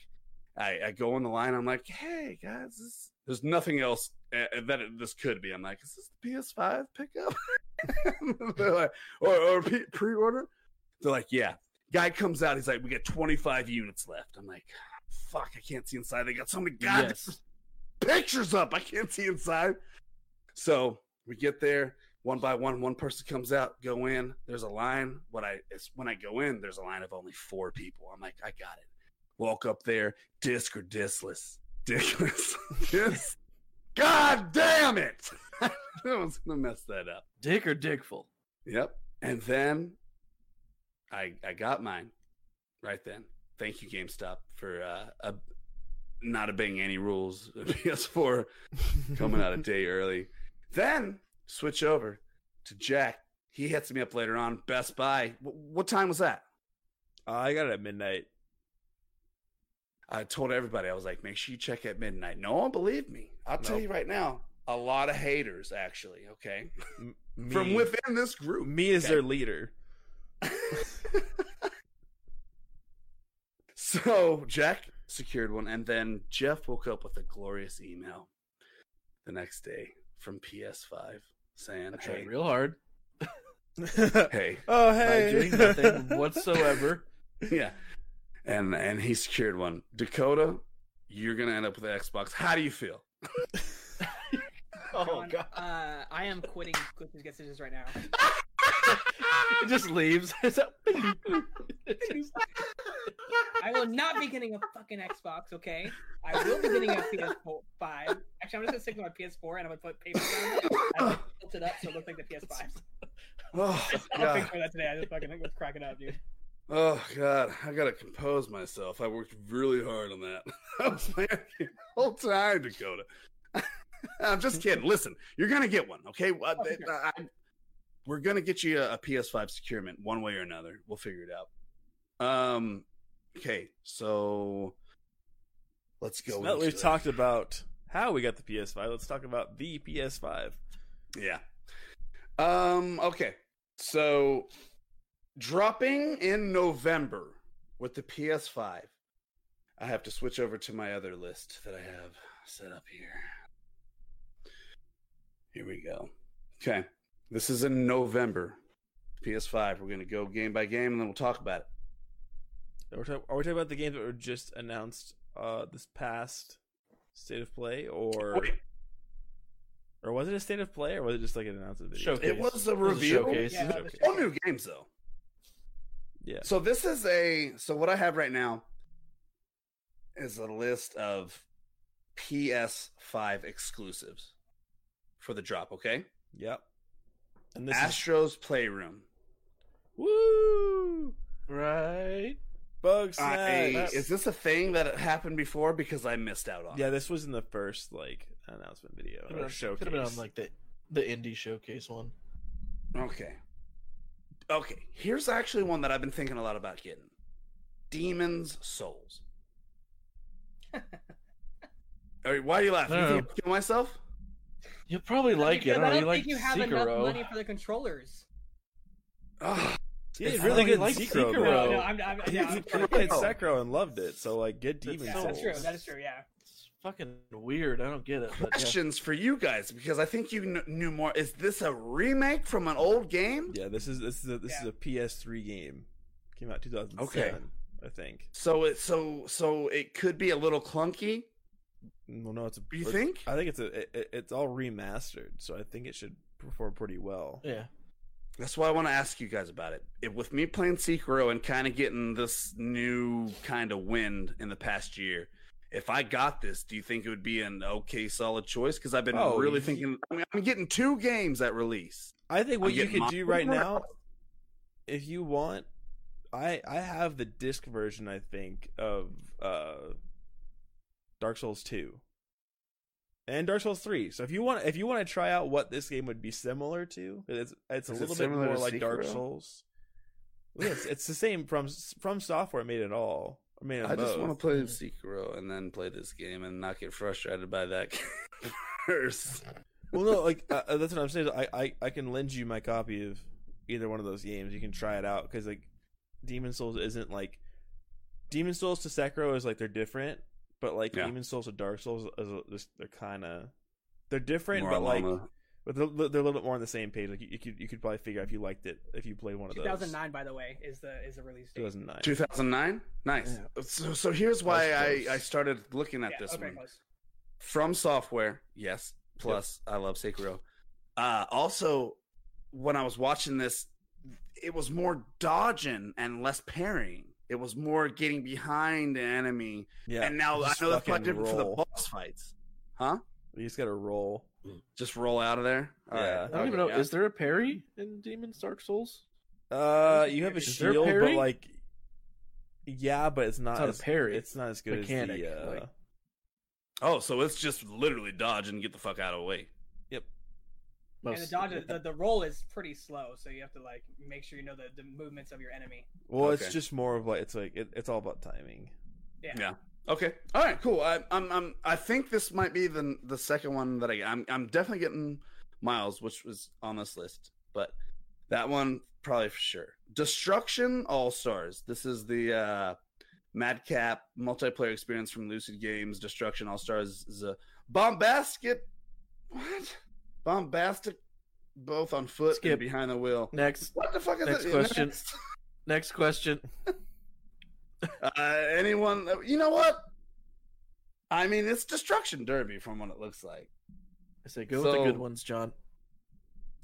I, I go on the line. I'm like, hey guys, this, there's nothing else uh, that it, this could be. I'm like, is this the PS5 pickup? *laughs* They're like, or, or pre- pre-order? They're like, yeah. Guy comes out. He's like, we got 25 units left. I'm like, fuck, I can't see inside. They got so many goddamn yes. Pictures up. I can't see inside. So we get there one by one. One person comes out, go in. There's a line. What I it's when I go in, there's a line of only four people. I'm like, I got it. Walk up there, disc or discless, discless, *laughs* disc. God damn it! *laughs* I was gonna mess that up. Dick or Dickful? Yep. And then I I got mine right then. Thank you, GameStop, for uh, a, not obeying any rules. *laughs* PS4 coming out a day early. Then switch over to Jack. He hits me up later on. Best Buy. Wh- what time was that? Uh, I got it at midnight. I told everybody I was like, make sure you check at midnight. No one believed me. I'll tell you right now, a lot of haters actually. Okay, *laughs* from within this group. me as Okay. their leader. *laughs* so Jack secured one, and then Jeff woke up with a glorious email the next day from PS5 saying, I tried "Hey, real hard. *laughs* hey, oh By hey, doing nothing *laughs* whatsoever. yeah," and and he secured one. Dakota, you're gonna end up with an Xbox. How do you feel? *laughs* Oh John, god. Uh, I am quitting Glitches Get Stitches right now. It just leaves. *laughs* *laughs* I will not be getting a fucking Xbox, okay? I will be getting a PS5. Actually, I'm just gonna stick with my PS4 and I'm gonna put paper it. I tilt it up so it looks like the PS5. *laughs* Oh I god, picture that today. I just fucking was cracking up, dude. oh god, I gotta compose myself. I worked really hard on that. I was planning the whole time, Dakota. I'm just kidding. Listen, you're gonna get one, okay? Oh, sure. I- we're gonna get you a, a PS5 securement one way or another. We'll figure it out. Um, okay, so let's go. So now that we've talked about how we got the PS5, let's talk about the PS5. Yeah. Um. Okay. So, dropping in November with the PS5, I have to switch over to my other list that I have set up here. Here we go. Okay. This is in November. PS5. We're going to go game by game and then we'll talk about it. Are we, talk- are we talking about the games that were just announced uh, this past state of play, or Wait, or was it a state of play, or was it just like an announcement video? Showcase. it was a This is a review. showcase. Yeah, that was All new games, though. Yeah. So this is a so what I have right now is a list of PS5 exclusives for the drop, okay? Yep. And this is Astro's Playroom. woo right. bug I, is this a thing that happened before because I missed out on? yeah, this was in the first like announcement video Could or have showcase. been on like the the indie showcase one. Okay. Okay. Here's actually one that I've been thinking a lot about getting. Demon's Souls. *laughs* All right, why are you laughing? You think I'll kill myself? You'll probably like it. Because I don't know. You think like you have enough Sekiro. money for the controllers. Ugh. Yeah, It's he's really really good like in Sekiro. Sekiro. bro. No, no, I'm, I'm, He, yeah, I'm- played. Sekiro and loved it. So like, get Demon yeah, Souls. that's true. That is true. Yeah. It's fucking weird. I don't get it. But yeah. Questions for you guys because I think you kn- knew more. Is this a remake from an old game? Yeah, this is this is a, this Yeah. is a PS3 game. Came out 2007, Okay. I think. So it so so it could be a little clunky. Well, no, it's a. You it's- think? I think it's a. It, it- it's all remastered, so I think it should perform pretty well. Yeah. That's why I want to ask you guys about it. If, with me playing Sekiro and kind of getting this new kind of wind in the past year, if I got this, do you think it would be an okay, solid choice? Because I've been Oh, really you- thinking. I mean, I'm getting two games at release. I think what I'm you getting could do right Hunter. now, if you want, I I have the disc version. I think of uh, Dark Souls two and Dark Souls three. So if you want, if you want to try out what this game would be similar to, it's it's a Is it little bit more like Dark? Souls. Well, it's, it's the same from FromSoftware made it all. I mean, I just want to play Sekiro and then play this game and not get frustrated by that *laughs* first. Well, no, like uh, uh, that's what I'm saying. I, I I can lend you my copy of either one of those games. You can try it out because like Demon Souls isn't like Demon Souls to Sekiro is like they're different, but like Yeah. Demon Souls to Dark Souls is a- just they're kind of they're different, More but like along but they're, they're a little bit more on the same page. Like you, you could you could probably figure out if you liked it if you played one of those. 2009, by the way, is the is the release date. 2009. 2009. Nice. So, so here's why I. I started looking at Yeah, this okay, one. close. FromSoftware yes plus i love sekiro uh also when i was watching this it was more dodging and less parrying it was more getting behind the enemy Yeah, and now i know that's quite fucking different for the boss fights huh You just gotta roll. just roll out of there All Yeah. right. I don't even know. yeah. Is there a parry in Demon's Dark Souls? Uh, you have a Is there a shield, but like, yeah, but it's not, It's not a as, parry. It's not as good Mechanic, as the. Uh, like- oh so it's just literally dodge and get the fuck out of the way And the Most- dodge, the, the roll is pretty slow, so you have to like make sure you know the, the movements of your enemy. well, Okay. it's just more of like it's like it, it's all about timing. Yeah. Yeah. Okay. All right. Cool. I, I'm. I'm. I think this might be the the second one that I. I'm. I'm definitely getting Miles, which was on this list, but that one probably for sure. Destruction All Stars. This is the uh, Madcap multiplayer experience from Lucid Games. Destruction All Stars is a bomb basket. What? Bombastic. Both on foot Skip. and behind the wheel. Next, What the fuck is Next it? question. next question. *laughs* Uh, anyone? You know what? I mean, it's Destruction Derby from what it looks like. I say go with the good ones, John.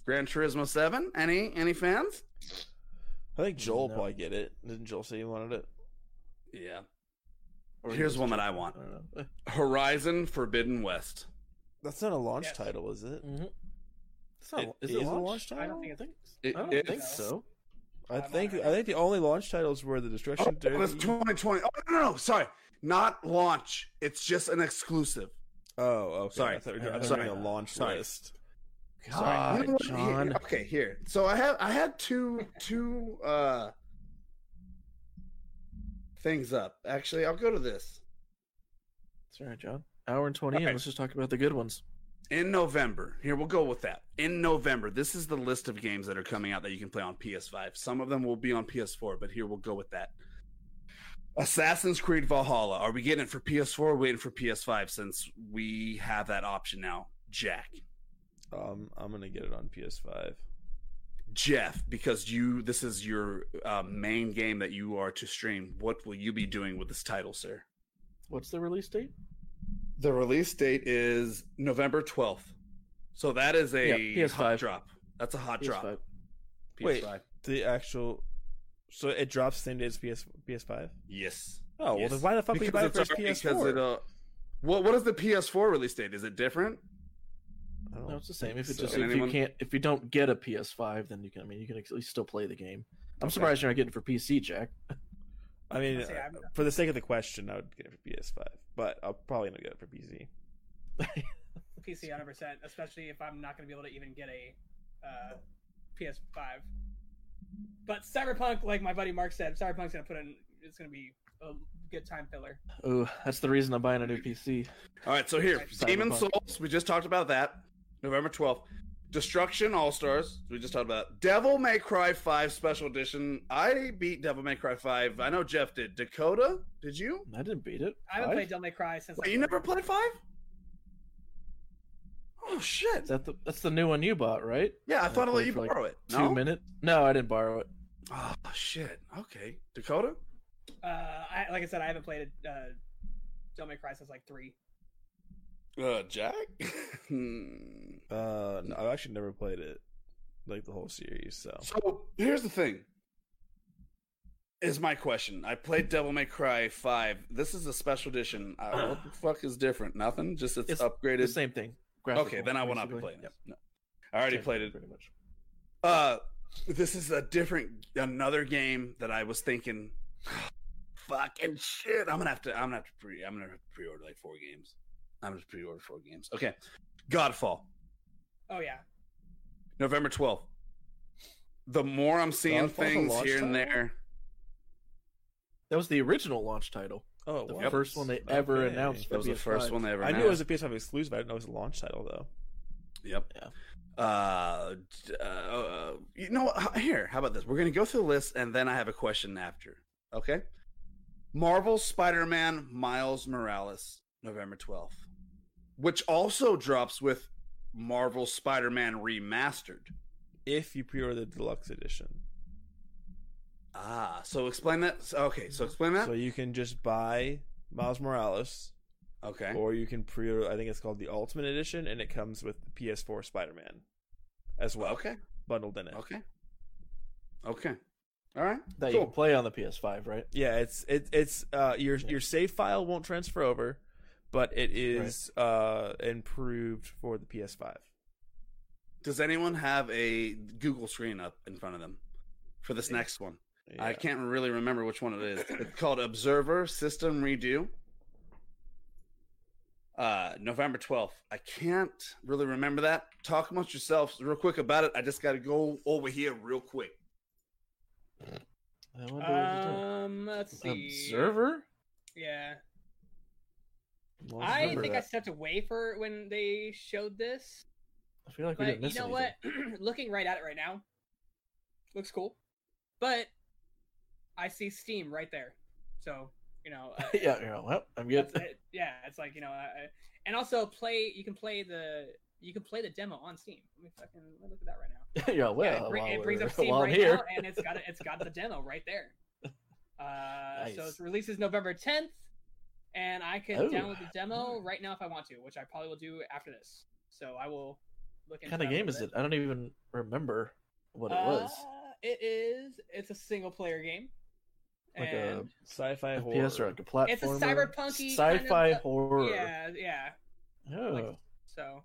Gran Turismo Seven. Any any fans? I think Joel No. probably get it. Didn't Joel say he wanted it? Yeah. Or Here's just one that I want. I don't know. Horizon Forbidden West. That's not a launch Yes. title, is it? Mhm. It's not, It is is it a launch? launch I don't title? think it's. It- I don't it- think it's- so. I think I think the only launch titles were the Oh, Destruction Derby. it's 2020. Oh no, no, no, sorry, not launch. It's just an exclusive. Oh, okay. Sorry. I thought, you were- I thought you sorry. a launch Sorry. list. God, You? John. Here- okay, here. So I have I had two two uh things up. Actually, I'll go to this. It's all right, John. Hour and twenty, Okay. and let's just talk about the good ones. In November, here we'll go with that. In November, this is the list of games that are coming out that you can play on PS5. Some of them will be on PS4, but here we'll go with that. Assassin's Creed Valhalla. Are we getting it for PS4 or waiting for PS5 since we have that option now? Jack. Um, I'm gonna get it on PS5. Jeff, because you this is your uh, main game that you are to stream. What will you be doing with this title, sir? What's the release date? The release date is November 12th. So that is a Yeah, PS5. hot drop. That's a hot drop. PS5. Wait. PS5. The actual, so it drops same day as PS PS5. Yes. Oh well, then why the fuck would you buy it for it's already- PS4? because it, uh, what what is the PS4 release date? Is it different? I don't No, it's the same. If think it just so. Can if anyone- you can't if you don't get a PS5, then you can. I mean, you can at least still play the game. I'm Okay. surprised you're not getting it for PC, Jack. *laughs* I mean, I'll say uh, for the sake of the question, I would get it for PS5, but I'll probably not get it for PC. *laughs* PC 100, percent especially if I'm not going to be able to even get a uh, PS5. But Cyberpunk, like my buddy Mark said, Cyberpunk's going to put in. It's going to be a good time filler. Oh, that's the reason I'm buying a new PC. All right, so here, Cyberpunk. Demon Souls. We just talked about that. November 12th. Destruction All Stars. We just talked about Devil May Cry 5 Special Edition. I beat Devil May Cry 5. I know Jeff did. Dakota, did you? I didn't beat it. I haven't Five? played Devil May Cry since. Wait, like, you never played 5? Oh shit! Is that the that's the new one you bought, right? Yeah, I I thought I let you for, like, borrow it. Two No? minutes? No, I didn't borrow it. Oh shit. Okay, Dakota. Uh, I, like I said, I haven't played uh, Devil May Cry since like three. Uh, Jack. Hmm. *laughs* Uh, no, I've actually never played it, like the whole series. So So here's the thing. Is my question. I played Devil May Cry 5. This is a special edition. Uh, what the fuck is different? Nothing? Just it's, It's upgraded. The same thing. Graphical, okay, then I will not be basically. playing Yep. this. No. I already Same played it. pretty much. Uh this is a different another game that I was thinking *sighs* fucking shit. I'm gonna have to I'm gonna have to pre I'm gonna have to pre-order like four games. I'm gonna pre-order four games. Okay. Godfall. Oh yeah, November 12th. The more I'm seeing Godfall's things launch here and there. That was the original launch title. Oh, The wow. first one they ever Okay. announced. That was the PS5. first one they ever I knew it was a PS5 exclusive. I didn't know it was a launch title though. Yep. Yeah. Uh, uh, you know what? Here, how about this? We're gonna go through the list, and then I have a question after. Okay. Marvel Spider-Man Miles Morales, November twelfth, which also drops with Marvel Spider-Man Remastered. If you pre-order the deluxe edition, Ah, so explain that. so- Okay, so explain that. so you can just buy Miles Morales, Okay. or you can pre-order. I think it's called the Ultimate Edition, and it comes with the PS4 Spider-Man as well, Okay. bundled in it. Okay. Okay. All right. That you cool. can play on the PS5, right? Yeah, it's it, it's uh your your save file won't transfer over, but it is uh improved for the PS5. Does anyone have a Google screen up in front of them for this next one? I can't really remember which one it is. It's called Observer System Redux. Uh, November 12th. I can't really remember that. Talk amongst yourselves real quick about it. I just got to go over here real quick. I wonder what you're doing. Um, let's see. Observer? Yeah, I think I stepped away for when they showed this. I feel like we didn't you know anything. what? *clears throat* Looking right at it right now, looks cool. But I see Steam right there, so you know. Uh, *laughs* yeah, yeah, well, I'm good. it. Yeah, it's like you know, uh, and also play. You can play the you can play the demo on Steam. Let me fucking let me look at that right now. *laughs* yeah, well, yeah, it, bring- it brings up Steam right here. now, and it's got it's got the *laughs* demo right there. Uh, So Nice. it releases November 10th, and I can Oh. download the demo right now if I want to, which I probably will do after this. So I will look. What into kind of game is it? I don't even remember what it was. Uh, it is. It's a single player game. Like a sci-fi horror. FPS or like a platformer? It's a cyberpunky sci-fi kind of, uh, horror. Yeah, yeah. Oh, like- So,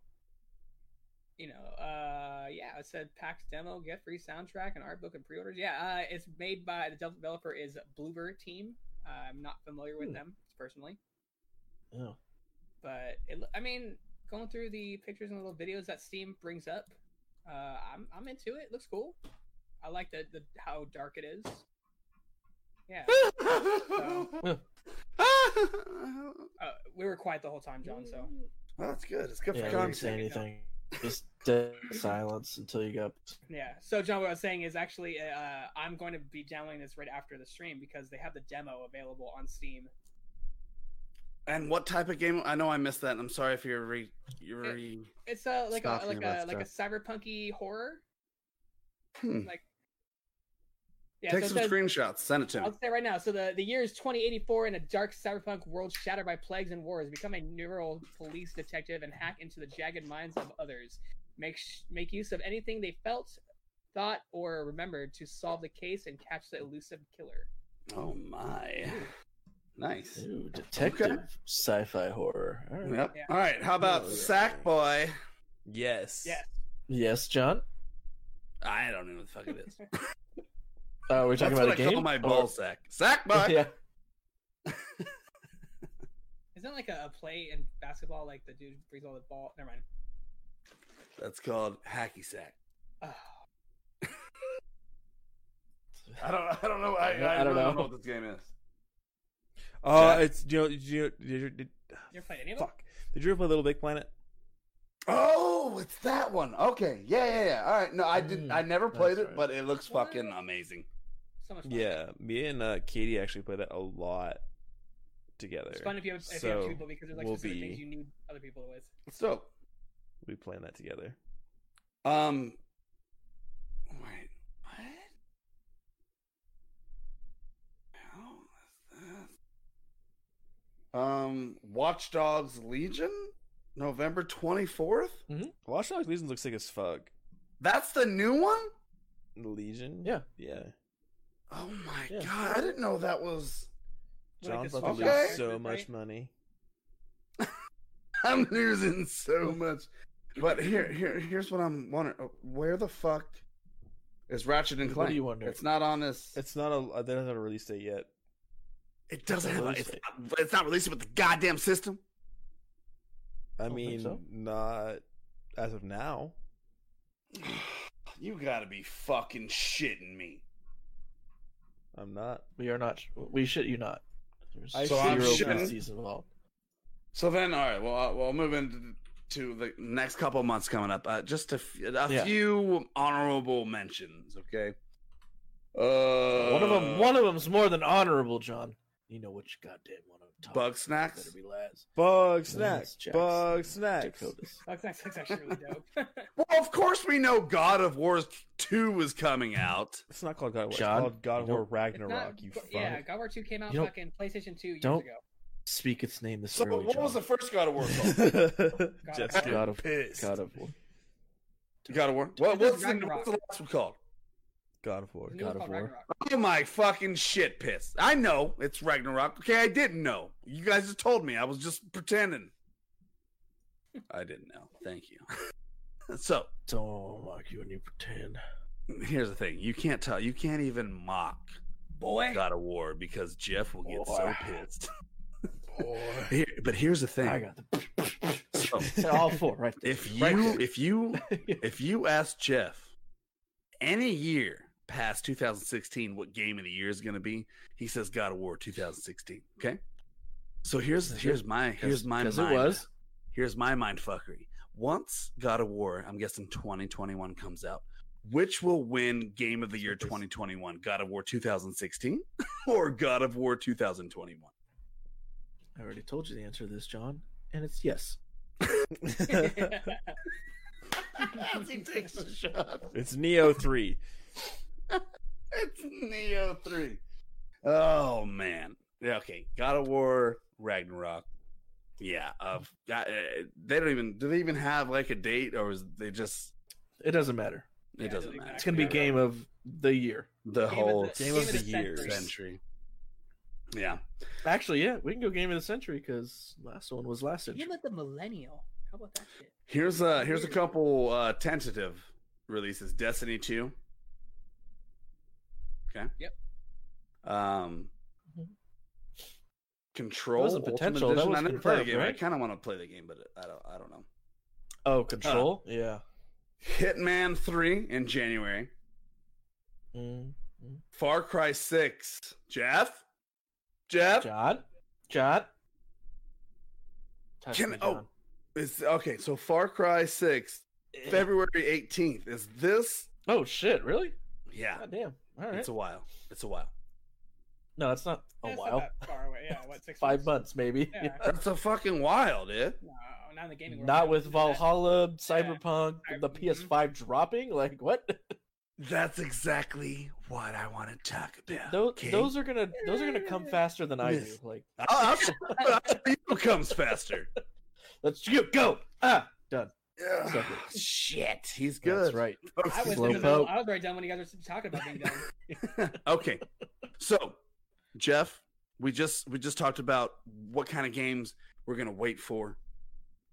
you know, uh, yeah, it said PAX demo, get free soundtrack and art book and pre-orders. Yeah, uh, it's made by the developer is Bloober Team. I'm not familiar with Hmm. them personally, oh. but it, I mean, going through the pictures and little videos that Steam brings up, uh, I'm I'm into it. Looks cool. I like the, the how dark it is. Yeah. *laughs* Uh, we were quiet the whole time, John. So Well, that's good. It's good Yeah, for I didn't say content. anything. Just dead silence until you got. Yeah. So John, what I was saying is actually, uh, I'm going to be downloading this right after the stream because they have the demo available on Steam. And what type of game? I know I missed that. I'm sorry if you're re. You're re... It's a like a like about a like a cyberpunky horror. Hmm. Like. Yeah. Take so some says- screenshots. Send it to me. I'll say right now. So the, the year is 2084 in a dark cyberpunk world shattered by plagues and wars. Become a neural police detective and hack into the jagged minds of others. Make sh- make use of anything they felt, thought, or remembered to solve the case and catch the elusive killer. Oh my. Nice. Ooh, detective sci-fi horror. All right. Yep. Yeah. All right. How about Oh, yeah. Sackboy? Yes. Yeah. Yes, John. I don't know what the fuck it is. *laughs* *laughs* Uh, we're talking That's about what a I game. call my Or- ball sack. Sackboy. *laughs* yeah. Isn't that like a, a play in basketball? Like the dude brings all the ball. Never mind. That's called hacky sack. Oh, *laughs* I don't. I don't know. I, I don't know. what this game is. Uh, Yeah. it's you know, did you, did you, did, you ever played any of them? fuck. Did you ever play Little Big Planet? Oh, it's that one. Okay. Yeah, yeah, yeah. All right. No, I didn't. Mm, I never played that's it, but it looks What? fucking amazing. So much fun. Yeah, me and uh, Katie actually play that a lot together. It's fun if you have, if you have two people because there's like we'll specific be- things you need other people with. So. We playing that together. Um. Wait. What? How is this? Um. Watch Dogs Legion, November twenty fourth. Watch Dogs Legion looks sick as fuck. That's the new one. Legion? Yeah. Yeah. Oh my Yeah. god! I didn't know that was. Like John's the about to Switch lose characters, so much money. *laughs* I'm losing so much. But here, here, here's what I'm wondering: Uh, Where the fuck is Ratchet and Clank? What Clank? do you wonder? It's not on this. It's not a. They don't have a release date yet. It doesn't have. A, release it's, date. not, it's not releasing with the goddamn system. I Don't mean, so. not as of now. *sighs* You gotta be fucking shitting me. I'm not. We are not. We shit you not. There's I So I'm zero shitting- involved. So then, all right. Well, uh, we'll move into to the next couple months coming up. Uh, just a, f- a Yeah. few honorable mentions. Okay. Uh, one of them. One of them's more than honorable, John. You know which goddamn one I'm talking. Bug about. snacks? Better be Laz. Bug Yes, snacks. Bugsnax. Dakotas. That's, that's, that's actually really dope. *laughs* Well, of course we know God of War two was coming out. It's not called God of War. John, It's called God of you War Ragnarok. not- you fuck. yeah, God of War 2 came out You fucking PlayStation 2 years don't- ago. Speak its name this So early, what was the first God of War *laughs* called? Just God get God of- pissed. God of War. God of War. What, what's, the, what's the last one called? God of War. The new God of War. Ragnarok. Oh my fucking shit piss. I know it's Ragnarok. Okay, I didn't know. You guys just told me. I was just pretending. *laughs* I didn't know. Thank you. *laughs* so Don't mock you when you pretend. here's the thing. You can't tell you can't even mock Boy. God of War because Jeff will get so pissed. Boy. *laughs* Here, but here's the thing. I got the So, all four right there. if you Right there. if you if you ask Jeff any year past 2016 what game of the year is going to be, he says God of War 2016. Okay, so here's here's my here's my because mind. it was. Here's my mind fuckery. Once God of War, I'm guessing 2021 comes out. Which will win Game of the Year 2021? God of War 2016 *laughs* or God of War 2021? I already told you the answer to this, John, and it's yes. *laughs* *laughs* he takes a shot. It's Neo 3. *laughs* It's Neo 3. Oh man. Okay. God of War Ragnarok. Yeah, of uh, they don't even do they even have like a date or is they just It doesn't matter. it Yeah, doesn't matter. It's gonna be game of the year. the Game of whole the- Game of the year. century. century. Yeah. Actually, yeah, we can go game of the century because last one was last century. Game of the millennial. How about that shit? Here's a here's a couple uh tentative releases. Destiny 2. Okay. Yep. Um Mhm. Control That was a potential. That was I never played the confirmed, game. I kind of want to play the game, but I don't I don't know. Oh, control. yeah. Hitman 3 in January. Mm. Far Cry 6. Jeff? Jeff? John. John. Touch Can me, oh John. it's okay, so Far Cry 6, February 18th. Is this Oh shit! Really? yeah. God damn. All right. It's a while. It's a while. no, it's not a Yeah, it's not while. that far away. Yeah, what, six Five months? months, maybe. Yeah. That's a fucking while, dude. No, not in the gaming world. Not with wouldn't that. Valhalla, Cyberpunk, I- the mhm. PS5 dropping. Like what? That's exactly what I want to talk about. those okay? those are gonna those are gonna come faster than I do. Like I'll, I'll, I'll tell you who comes faster. let's you go. Ah, done. Ugh, *sighs* shit, he's good. That's right. I was, Slow in the middle. I was very done when you guys were talking about being done. *laughs* okay, so Jeff, we just we just talked about what kind of games we're gonna wait for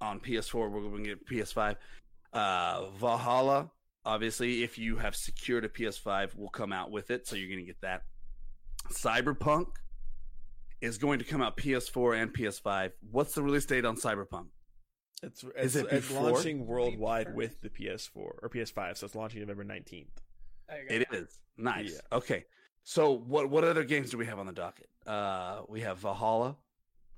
on PS4. We're gonna get PS5. Uh, Valhalla, obviously, if you have secured a PS5, will come out with it, so you're gonna get that. Cyberpunk is going to come out PS4 and PS5. What's the release date on Cyberpunk? It's, Is it's, it it's launching worldwide with the PS4 or PS5, so it's launching November 19th. There you. It is nice. Yeah. Okay, so what what other games do we have on the docket? Uh, we have Valhalla,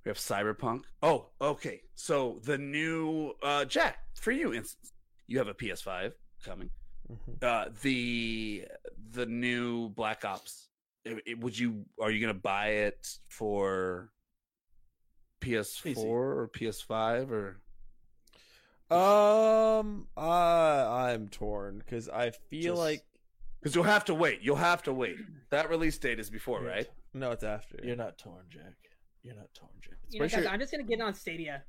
we have Cyberpunk. Oh, okay. So the new uh, Jack for you, instance, you have a PS5 coming. Mhm. Uh, the the new Black Ops. It- it- would you are you gonna buy it for PS4 PC. or PS5 or? Um, I I'm torn because I feel Just- like Because you'll have to wait. You'll have to wait. That release date is before, You're right? no, it's after. You're not torn, Jack. You're not torn, Jack. You know, guys, sure- I'm just gonna get on Stadia.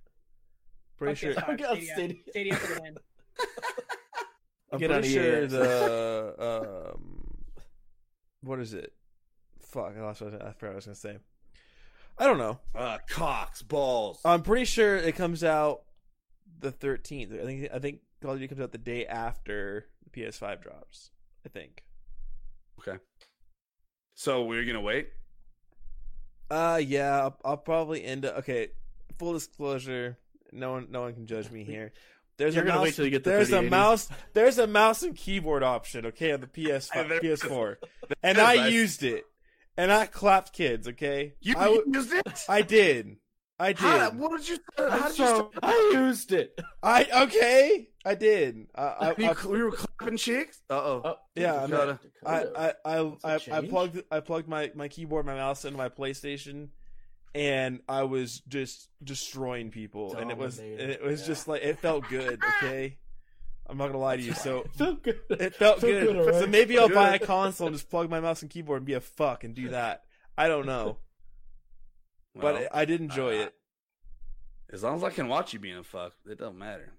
pretty Fuck sure. PS5, Get on Stadia. Stadia. Stadia for the win. *laughs* I'm Get pretty sure the *laughs* um, what is it? Fuck, I lost what I was- I forgot what I was gonna say. I don't know. Uh, cocks, balls. I'm pretty sure it comes out the 13th. I think I think Call of Duty comes out the day after the PS5 drops. I think. Okay. So we're gonna wait. Uh, yeah, I'll, I'll probably end up. Okay, full disclosure, no one, no one can judge me here. There's You're a mouse, wait till you get the there's a mouse. There's a mouse and keyboard option. Okay, on the PS And there- PS4, and I used it, and I clapped kids. Okay, You I, used it. I did. I did. How, what did you? How I'm did you? start- I used it. I okay. I did. I, I, *laughs* You, I, cl- you were clapping cheeks. Uh oh. Yeah, Dakota, I, Dakota. I, I, That's a I, I change. plugged I plugged my, my keyboard, my mouse into my PlayStation, and I was just destroying people, and it was and it was yeah. just like it felt good. *laughs* Okay, I'm not gonna lie to you. So *laughs* felt good. it felt Felt good. good, alright. So maybe I'll buy a console and just plug my mouse and keyboard and be a fuck and do that. I don't know, Well, but I did enjoy uh, it. As long as I can watch you being a fuck, it don't matter.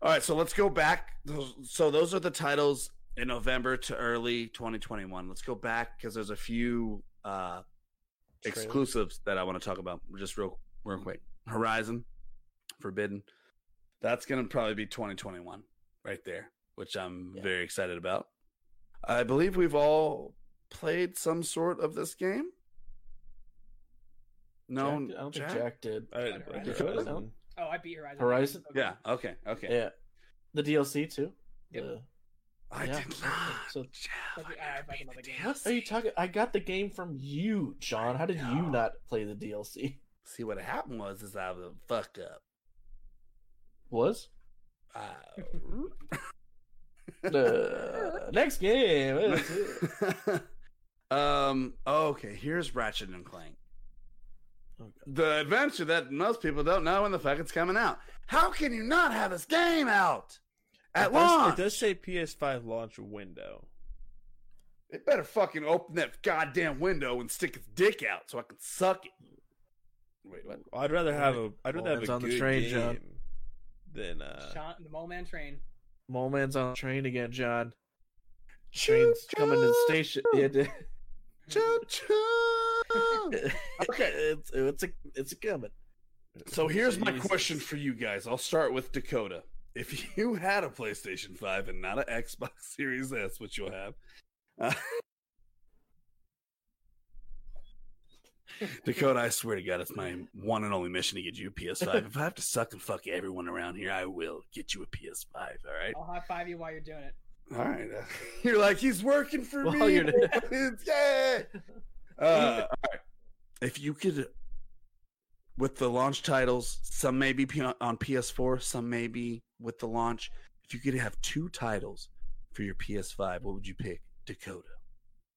All right, so let's go back. So those are the titles in November to early 2021. Let's go back because there's a few uh, exclusives that I want to talk about just real real quick. Horizon, Forbidden. That's gonna probably be 2021 right there, which I'm Yeah. very excited about. I believe we've all played some sort of this game. No, Jack, I don't think Jack? Jack did. I didn't play Horizon. Horizon. Oh, I beat Horizon. Horizon? Okay. Yeah. Okay. Okay. Yeah, the DLC too. Yep. The- I Yeah. did not. So- But the- I fucking love the game. What are you talking? I got the game from you, John. How did you not play the DLC? See what happened was is I was fucked up. Was Uh, *laughs* *laughs* the next game? what is it? *laughs* um. Okay. Here's Ratchet and Clank. Okay. The adventure that most people don't know when the fuck it's coming out. How can you not have this game out at it, does, launch? it does say PS5 launch window. It better fucking open that goddamn window and stick its dick out so I can suck it. Wait, what? I'd rather have a I'd rather have a on the good train, game John. than uh. Sean, the Mole Man train. Mole Man's on the train again, John. Train's coming to the station. Yeah, d- Choo choo. Okay. *laughs* it's it's a it's a coming. So here's my Jesus. question for you guys. I'll start with Dakota. If *laughs* you had a PlayStation 5 and not an Xbox *laughs* Series S, which you'll have, uh, Dakota, I swear to God, it's my one and only mission to get you a PS5. if I have to suck and fuck everyone around here, I will get you a PS5. All right. I'll high five you while you're doing it. All right. Uh, you're like, he's working for While me. you're- yeah. Uh, *laughs* right. If you could, with the launch titles, some may be on PS4, some may be with the launch. If you could have two titles for your PS5, what would you pick? Dakota.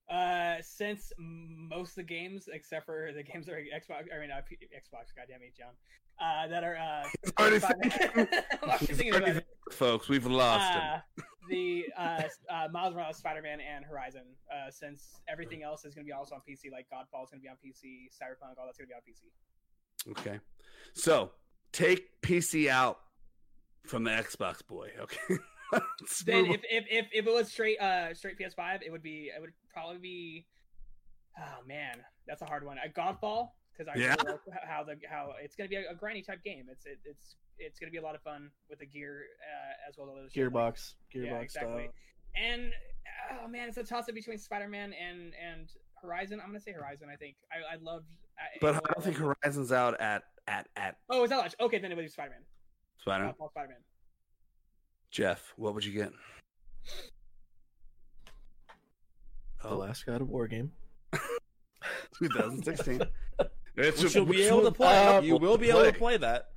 Uh, since most of the games, except for the games that are Xbox, I mean uh, P- Xbox, goddamn it, John, uh, that are uh, *laughs* already *laughs* thinking. Already He's thinking already about it. Folks, we've lost. Uh, the *laughs* uh, uh, Miles Morales, Spider-Man, and Horizon. Uh, since everything else is going to be also on PC, like Godfall is going to be on PC, Cyberpunk, all that's going to be on PC. Okay. So take PC out from the Xbox boy. Okay. *laughs* Then if, if if if it was straight uh straight PS5, it would be it would probably be. Oh man, that's a hard one. A Godfall because I Yeah. really like how the how it's going to be a, a grindy type game. It's it, it's it's going to be a lot of fun with the gear uh, as well as the Gearbox, Gearbox Yeah, exactly. style. And oh man, it's a toss up between Spider Man and and Horizon. I'm gonna say Horizon. I think I I loved. I, But I don't think Horizon's out at at at Oh, is that much? Okay, then it would be Spider Man. Spider. Godfall Spider Man. Jeff, what would you get? The last God of War game. *laughs* 2016. *laughs* It's Which a- you'll be which able to play. uh, you will be able to play that.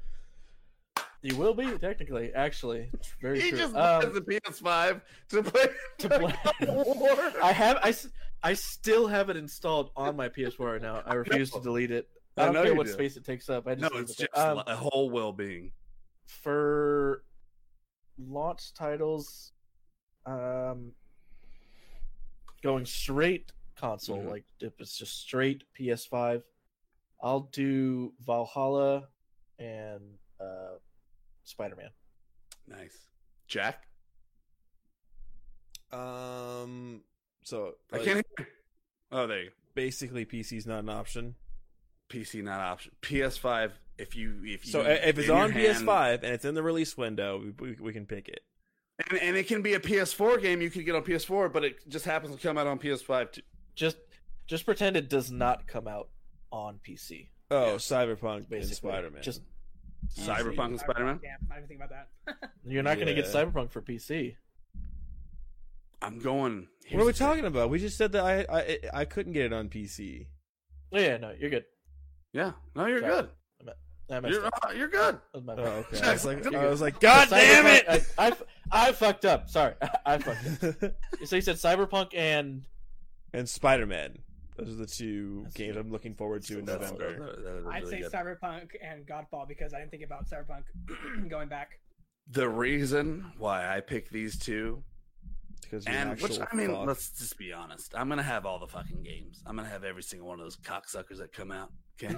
You will be technically, actually. It's very He true. just Um, buys the PS5 to play *laughs* to play. God of War. I have I, s- I still have it installed on my PS4 right now. I refuse to delete it. I I don't know care what do. space it takes up. I just no, it's it just. Um, a whole well-being. for launch titles um going straight console Mhm. like if it's just straight ps5 i'll do valhalla and uh spider-man Nice, Jack. Um. So I can't hear. Oh, there you go. basically PC's not an option. PC not option. PS5. If you if you So if it's on hand- PS5 and it's in the release window, we, we, we can pick it. and, and it can be a PS4 game, you could get on PS4, but it just happens to come out on PS5 too. just just pretend it does not come out on pc Oh, Yeah. Cyberpunk and basically Spider Man. just Cyberpunk and Spider Man. Damn, I didn't think about that. *laughs* you're not going to get cyberpunk for pc I'm going. What are we talking about? We just said that I I I couldn't get it on PC. Oh, yeah, no, you're good. Yeah. No, you're Sorry. good. I messed You're, up. uh, you're good. That was my Oh, bad. okay. *laughs* I was like, You're I was like, God damn Cyberpunk- it! I, I, I fucked up. Sorry, *laughs* I fucked up. *laughs* So you said Cyberpunk and and Spider Man. Those are the two That's games I'm looking forward to in That's- November. that- that is I'd really say good. Cyberpunk and Godfall because I didn't think about Cyberpunk *clears throat* going back. The reason why I picked these two, Because you're an and which actual I mean, fuck. let's just be honest. I'm gonna have all the fucking games. I'm gonna have every single one of those cocksuckers that come out. Okay.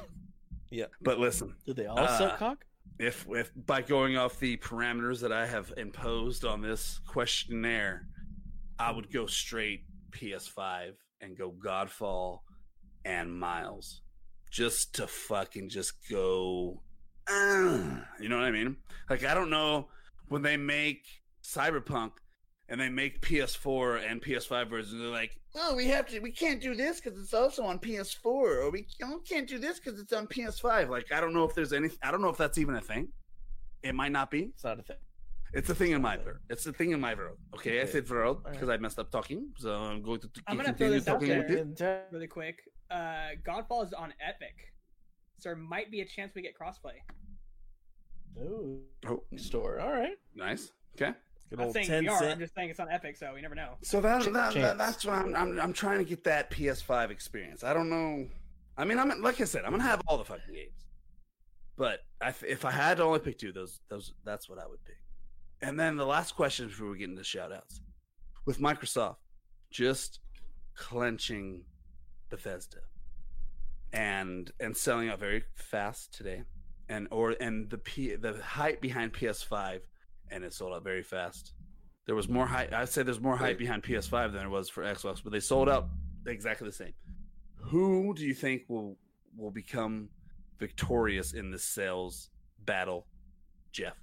Yeah. But listen, did they all Uh, suck cock? if if by going off the parameters that I have imposed on this questionnaire, I would go straight PS5 and go Godfall and Miles, just to fucking just go. "Ah," you know what I mean? Like I don't know when they make Cyberpunk and they make PS4 and PS5 versions. They're like, oh, we have to, we can't do this because it's also on PS4, or we can't- can't do this because it's on PS5. Like I don't know if there's any, I don't know if that's even a thing. It might not be. It's not a thing. It's a thing in my world. It's a thing in my world. Okay, I Okay. said world Alright. because I messed up talking, so I'm going to I'm gonna throw continue this out there. with you. Really quick, uh, Godfall is on Epic, so there might be a chance we get crossplay. Ooh, Oh, store. All right. nice. Okay. Good I'm old saying 10 we are. I'm just saying it's on Epic, so we never know. So that, Ch- that, that that's why I'm, I'm I'm trying to get that PS5 experience. I don't know. I mean, I'm like I said, I'm gonna have all the fucking games. But I, if I had to only pick two, those those that's what I would pick. And then the last question before we get into shout outs. With Microsoft just clenching Bethesda and and selling out very fast today. And or and the P, the hype behind PS5 and it sold out very fast. There was more hype. I'd say there's more hype behind PS5 than there was for Xbox, but they sold out exactly the same. Who do you think will will become victorious in this sales battle, Jeff?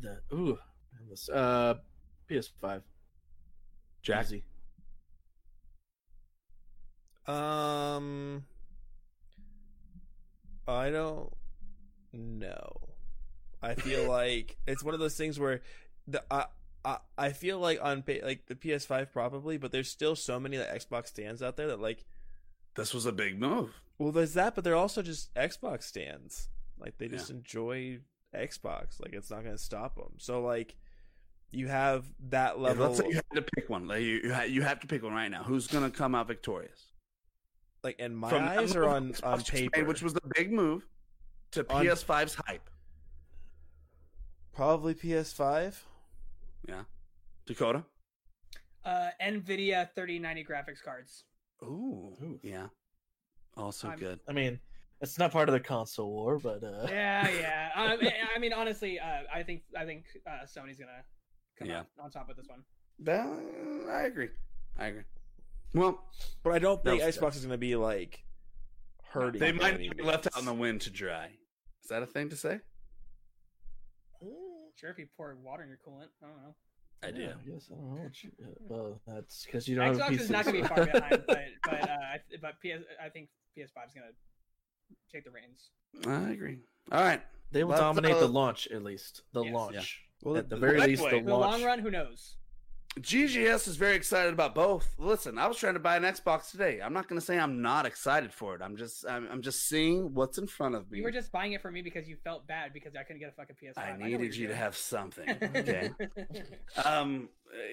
The ooh, this, uh, PS5. Jack? Easy. Um, I don't know. I feel *laughs* like it's one of those things where the I I, I feel like on like the PS5 probably, but there's still so many like Xbox stands out there that like This was a big move. well there's that, but they're also just Xbox stands. Like they just enjoy Xbox. Like it's not gonna stop them. So like you have that level. let's say you had to pick one. Like you, you, ha- you have to pick one right now. Who's going to come out victorious? like in my From eyes or on on paper, which was the big move, to On- PS5's hype. probably PS5. Yeah, Dakota. Uh, Nvidia 3090 graphics cards. Ooh, Ooh. yeah. Also I'm- good. I mean, it's not part of the console war, but uh, Yeah, yeah. *laughs* I, mean- I mean, honestly, uh, I think I think uh, Sony's gonna come Yeah. on top with this one. That, I agree. I agree. Well, But I don't think That was- Xbox is going to be like hurting. they might be left out in the wind to dry. Is that a thing to say? Sure, if you pour water in your coolant, I don't know. I do. yeah, I guess I don't know. What you, uh, well, that's because you don't have a Xbox is not gonna be far *laughs* behind, but but uh, I but PS I think PS5 is gonna take the reins. I agree. All right. They will Let's, dominate uh, the launch at least. The Yes. launch. Well, at the the- very well, least, the anyway, In the launch. long run, who knows? GGS is very excited about both. Listen, I was trying to buy an Xbox today. I'm not going to say I'm not excited for it. I'm just I'm, I'm just seeing what's in front of me. You were just buying it for me because you felt bad because I couldn't get a fucking PS5. I know what needed you're you to have something. *laughs* Okay. um,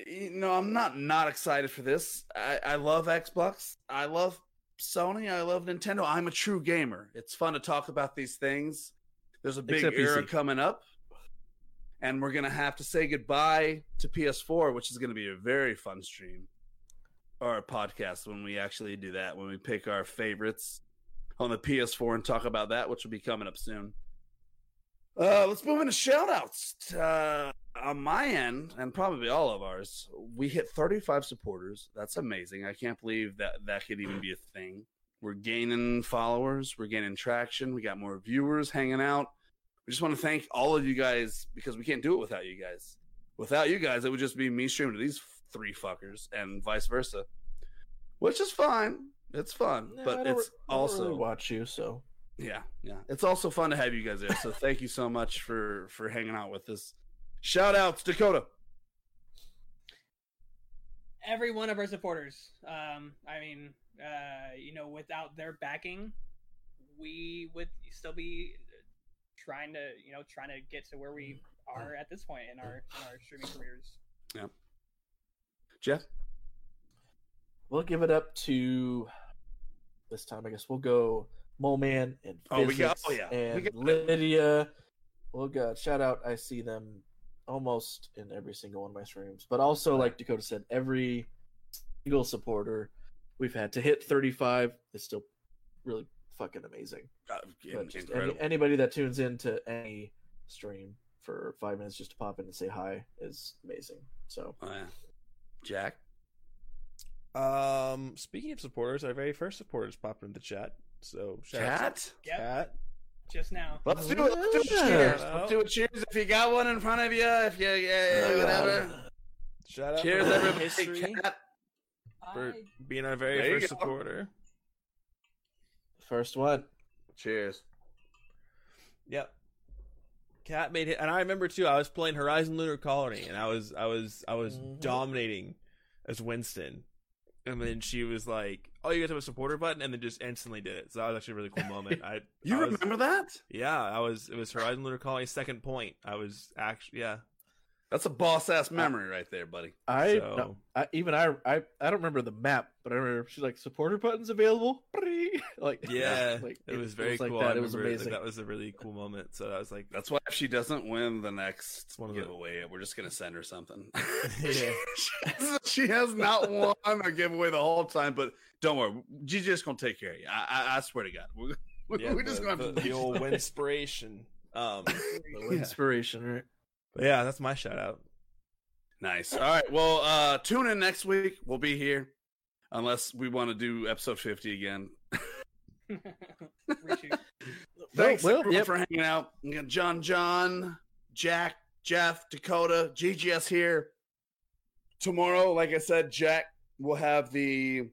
you know, I'm not not excited for this. I, I love Xbox. I love Sony. I love Nintendo. I'm a true gamer. It's fun to talk about these things. There's a big Except era PC. coming up, and we're gonna have to say goodbye to PS4, which is gonna be a very fun stream or a podcast when we actually do that. When we pick our favorites on the PS4 and talk about that, which will be coming up soon. Uh, let's move into shout outs. Uh, on my end, and probably all of ours, we hit 35 supporters. That's amazing. I can't believe that that could even be a thing. We're gaining followers, we're gaining traction, we got more viewers hanging out. We just want to thank all of you guys because we can't do it without you guys. Without you guys, it would just be me streaming to these three fuckers and vice versa, which is fine. It's fun, Yeah, I but don't it's re- also really watch you, so yeah, yeah. It's also fun to have you guys there. So thank you so much for for hanging out with us Shout outs, Dakota. Every one of our supporters. Um, I mean, uh, you know, without their backing, we would still be trying to, you know, trying to get to where we mm. are at this point in our in our streaming careers. Yeah. Jeff. We'll give it up to this time. I guess we'll go Mole Man and Oh, we got- oh, yeah. We and got- Lydia. We'll go shout out. I see them almost in every single one of my streams, but also like Dakota said, every single supporter we've had to hit 35 is still really fucking amazing. Uh, But just any, anybody that tunes into any stream for five minutes just to pop in and say hi is amazing. So Oh, yeah. Jack. Um, speaking of supporters, our very first supporters popped into the chat. So chat, out Cat. to Yep, Cat. just now. Let's do it. Let's do it. Yeah. Cheers. Let's do it. Cheers. If you got one in front of you, if you, yeah, whatever. Shout out Cheers, for everybody. history Cat. for being our very There you first go. supporter. First one. Cheers. Yep. Cat made it, and I remember too. I was playing Horizon Lunar Colony, and I was, I was, I was Mhm. dominating as Winston, and then she was like, "Oh, you guys have a supporter button," and then just instantly did it. So that was actually a really cool moment. *laughs* I, You I was- remember that? Yeah, I was. It was Horizon Lunar Colony second point. I was actually, yeah. That's a boss ass memory right there, buddy. I, So- no, I even I, I I don't remember the map, but I remember she's like supporter buttons available. *laughs* like Yeah, like, it, was very like cool. That. I It was remember, like, amazing. that was a really cool moment. So I was like, That's why if she doesn't win the next one of the- giveaway, we're just gonna send her something. *laughs* *laughs* Yeah. she has not won a giveaway the whole time, but don't worry, Gigi's just gonna take care of you. I, I, I swear to God, we're, we're, yeah, we're just gonna the, have to the old inspiration. Um, The inspiration, right? But yeah, that's my shout out. Nice. All right. Well, uh tune in next week. We'll be here, unless we want to do episode fifty again. *laughs* Thanks well, everyone yep. for hanging out. John, John, Jack, Jeff, Dakota, GGS here. Tomorrow, like I said, Jack will have the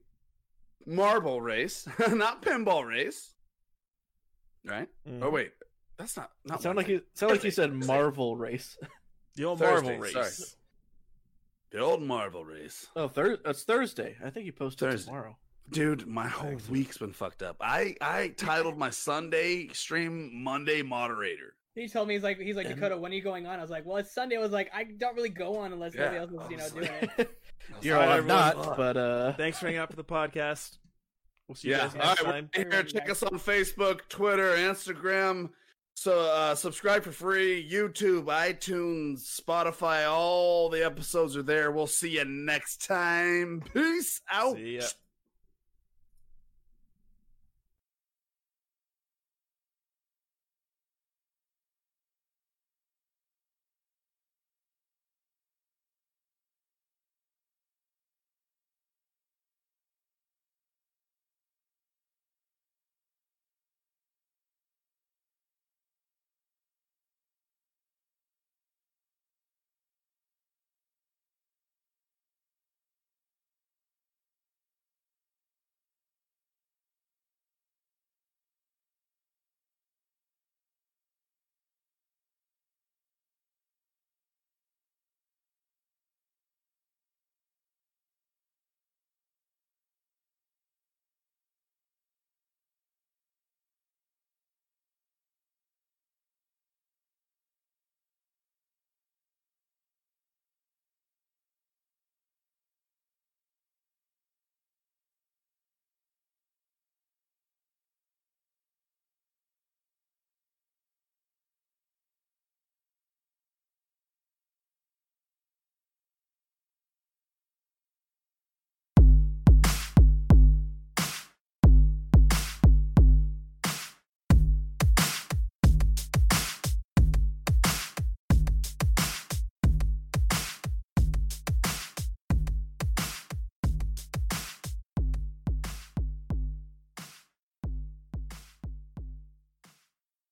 marble race, *laughs* not pinball race. Right? Mhm. Oh wait, that's not. not It sound like you sound like you said Marvel race. *laughs* the old Thursday, Marvel race. sorry. the old Marvel race. Oh, thir- that's Thursday. I think you posted Thursday. tomorrow. Dude, my whole week's been fucked up. I I titled my Sunday stream Monday moderator. He told me he's like he's like And- Dakota, when are you going on? I was like, well, it's Sunday. I was like, I don't really go on unless Yeah, nobody else is, you know, *laughs* I was doing it. You're All right, I'm everyone. not, but uh, Thanks for hanging out for the podcast. We'll see you Yeah. guys All next right. time. We're here. Check us on Facebook, Twitter, Instagram. So uh, subscribe for free. YouTube, iTunes, Spotify. All the episodes are there. We'll see you next time. Peace out.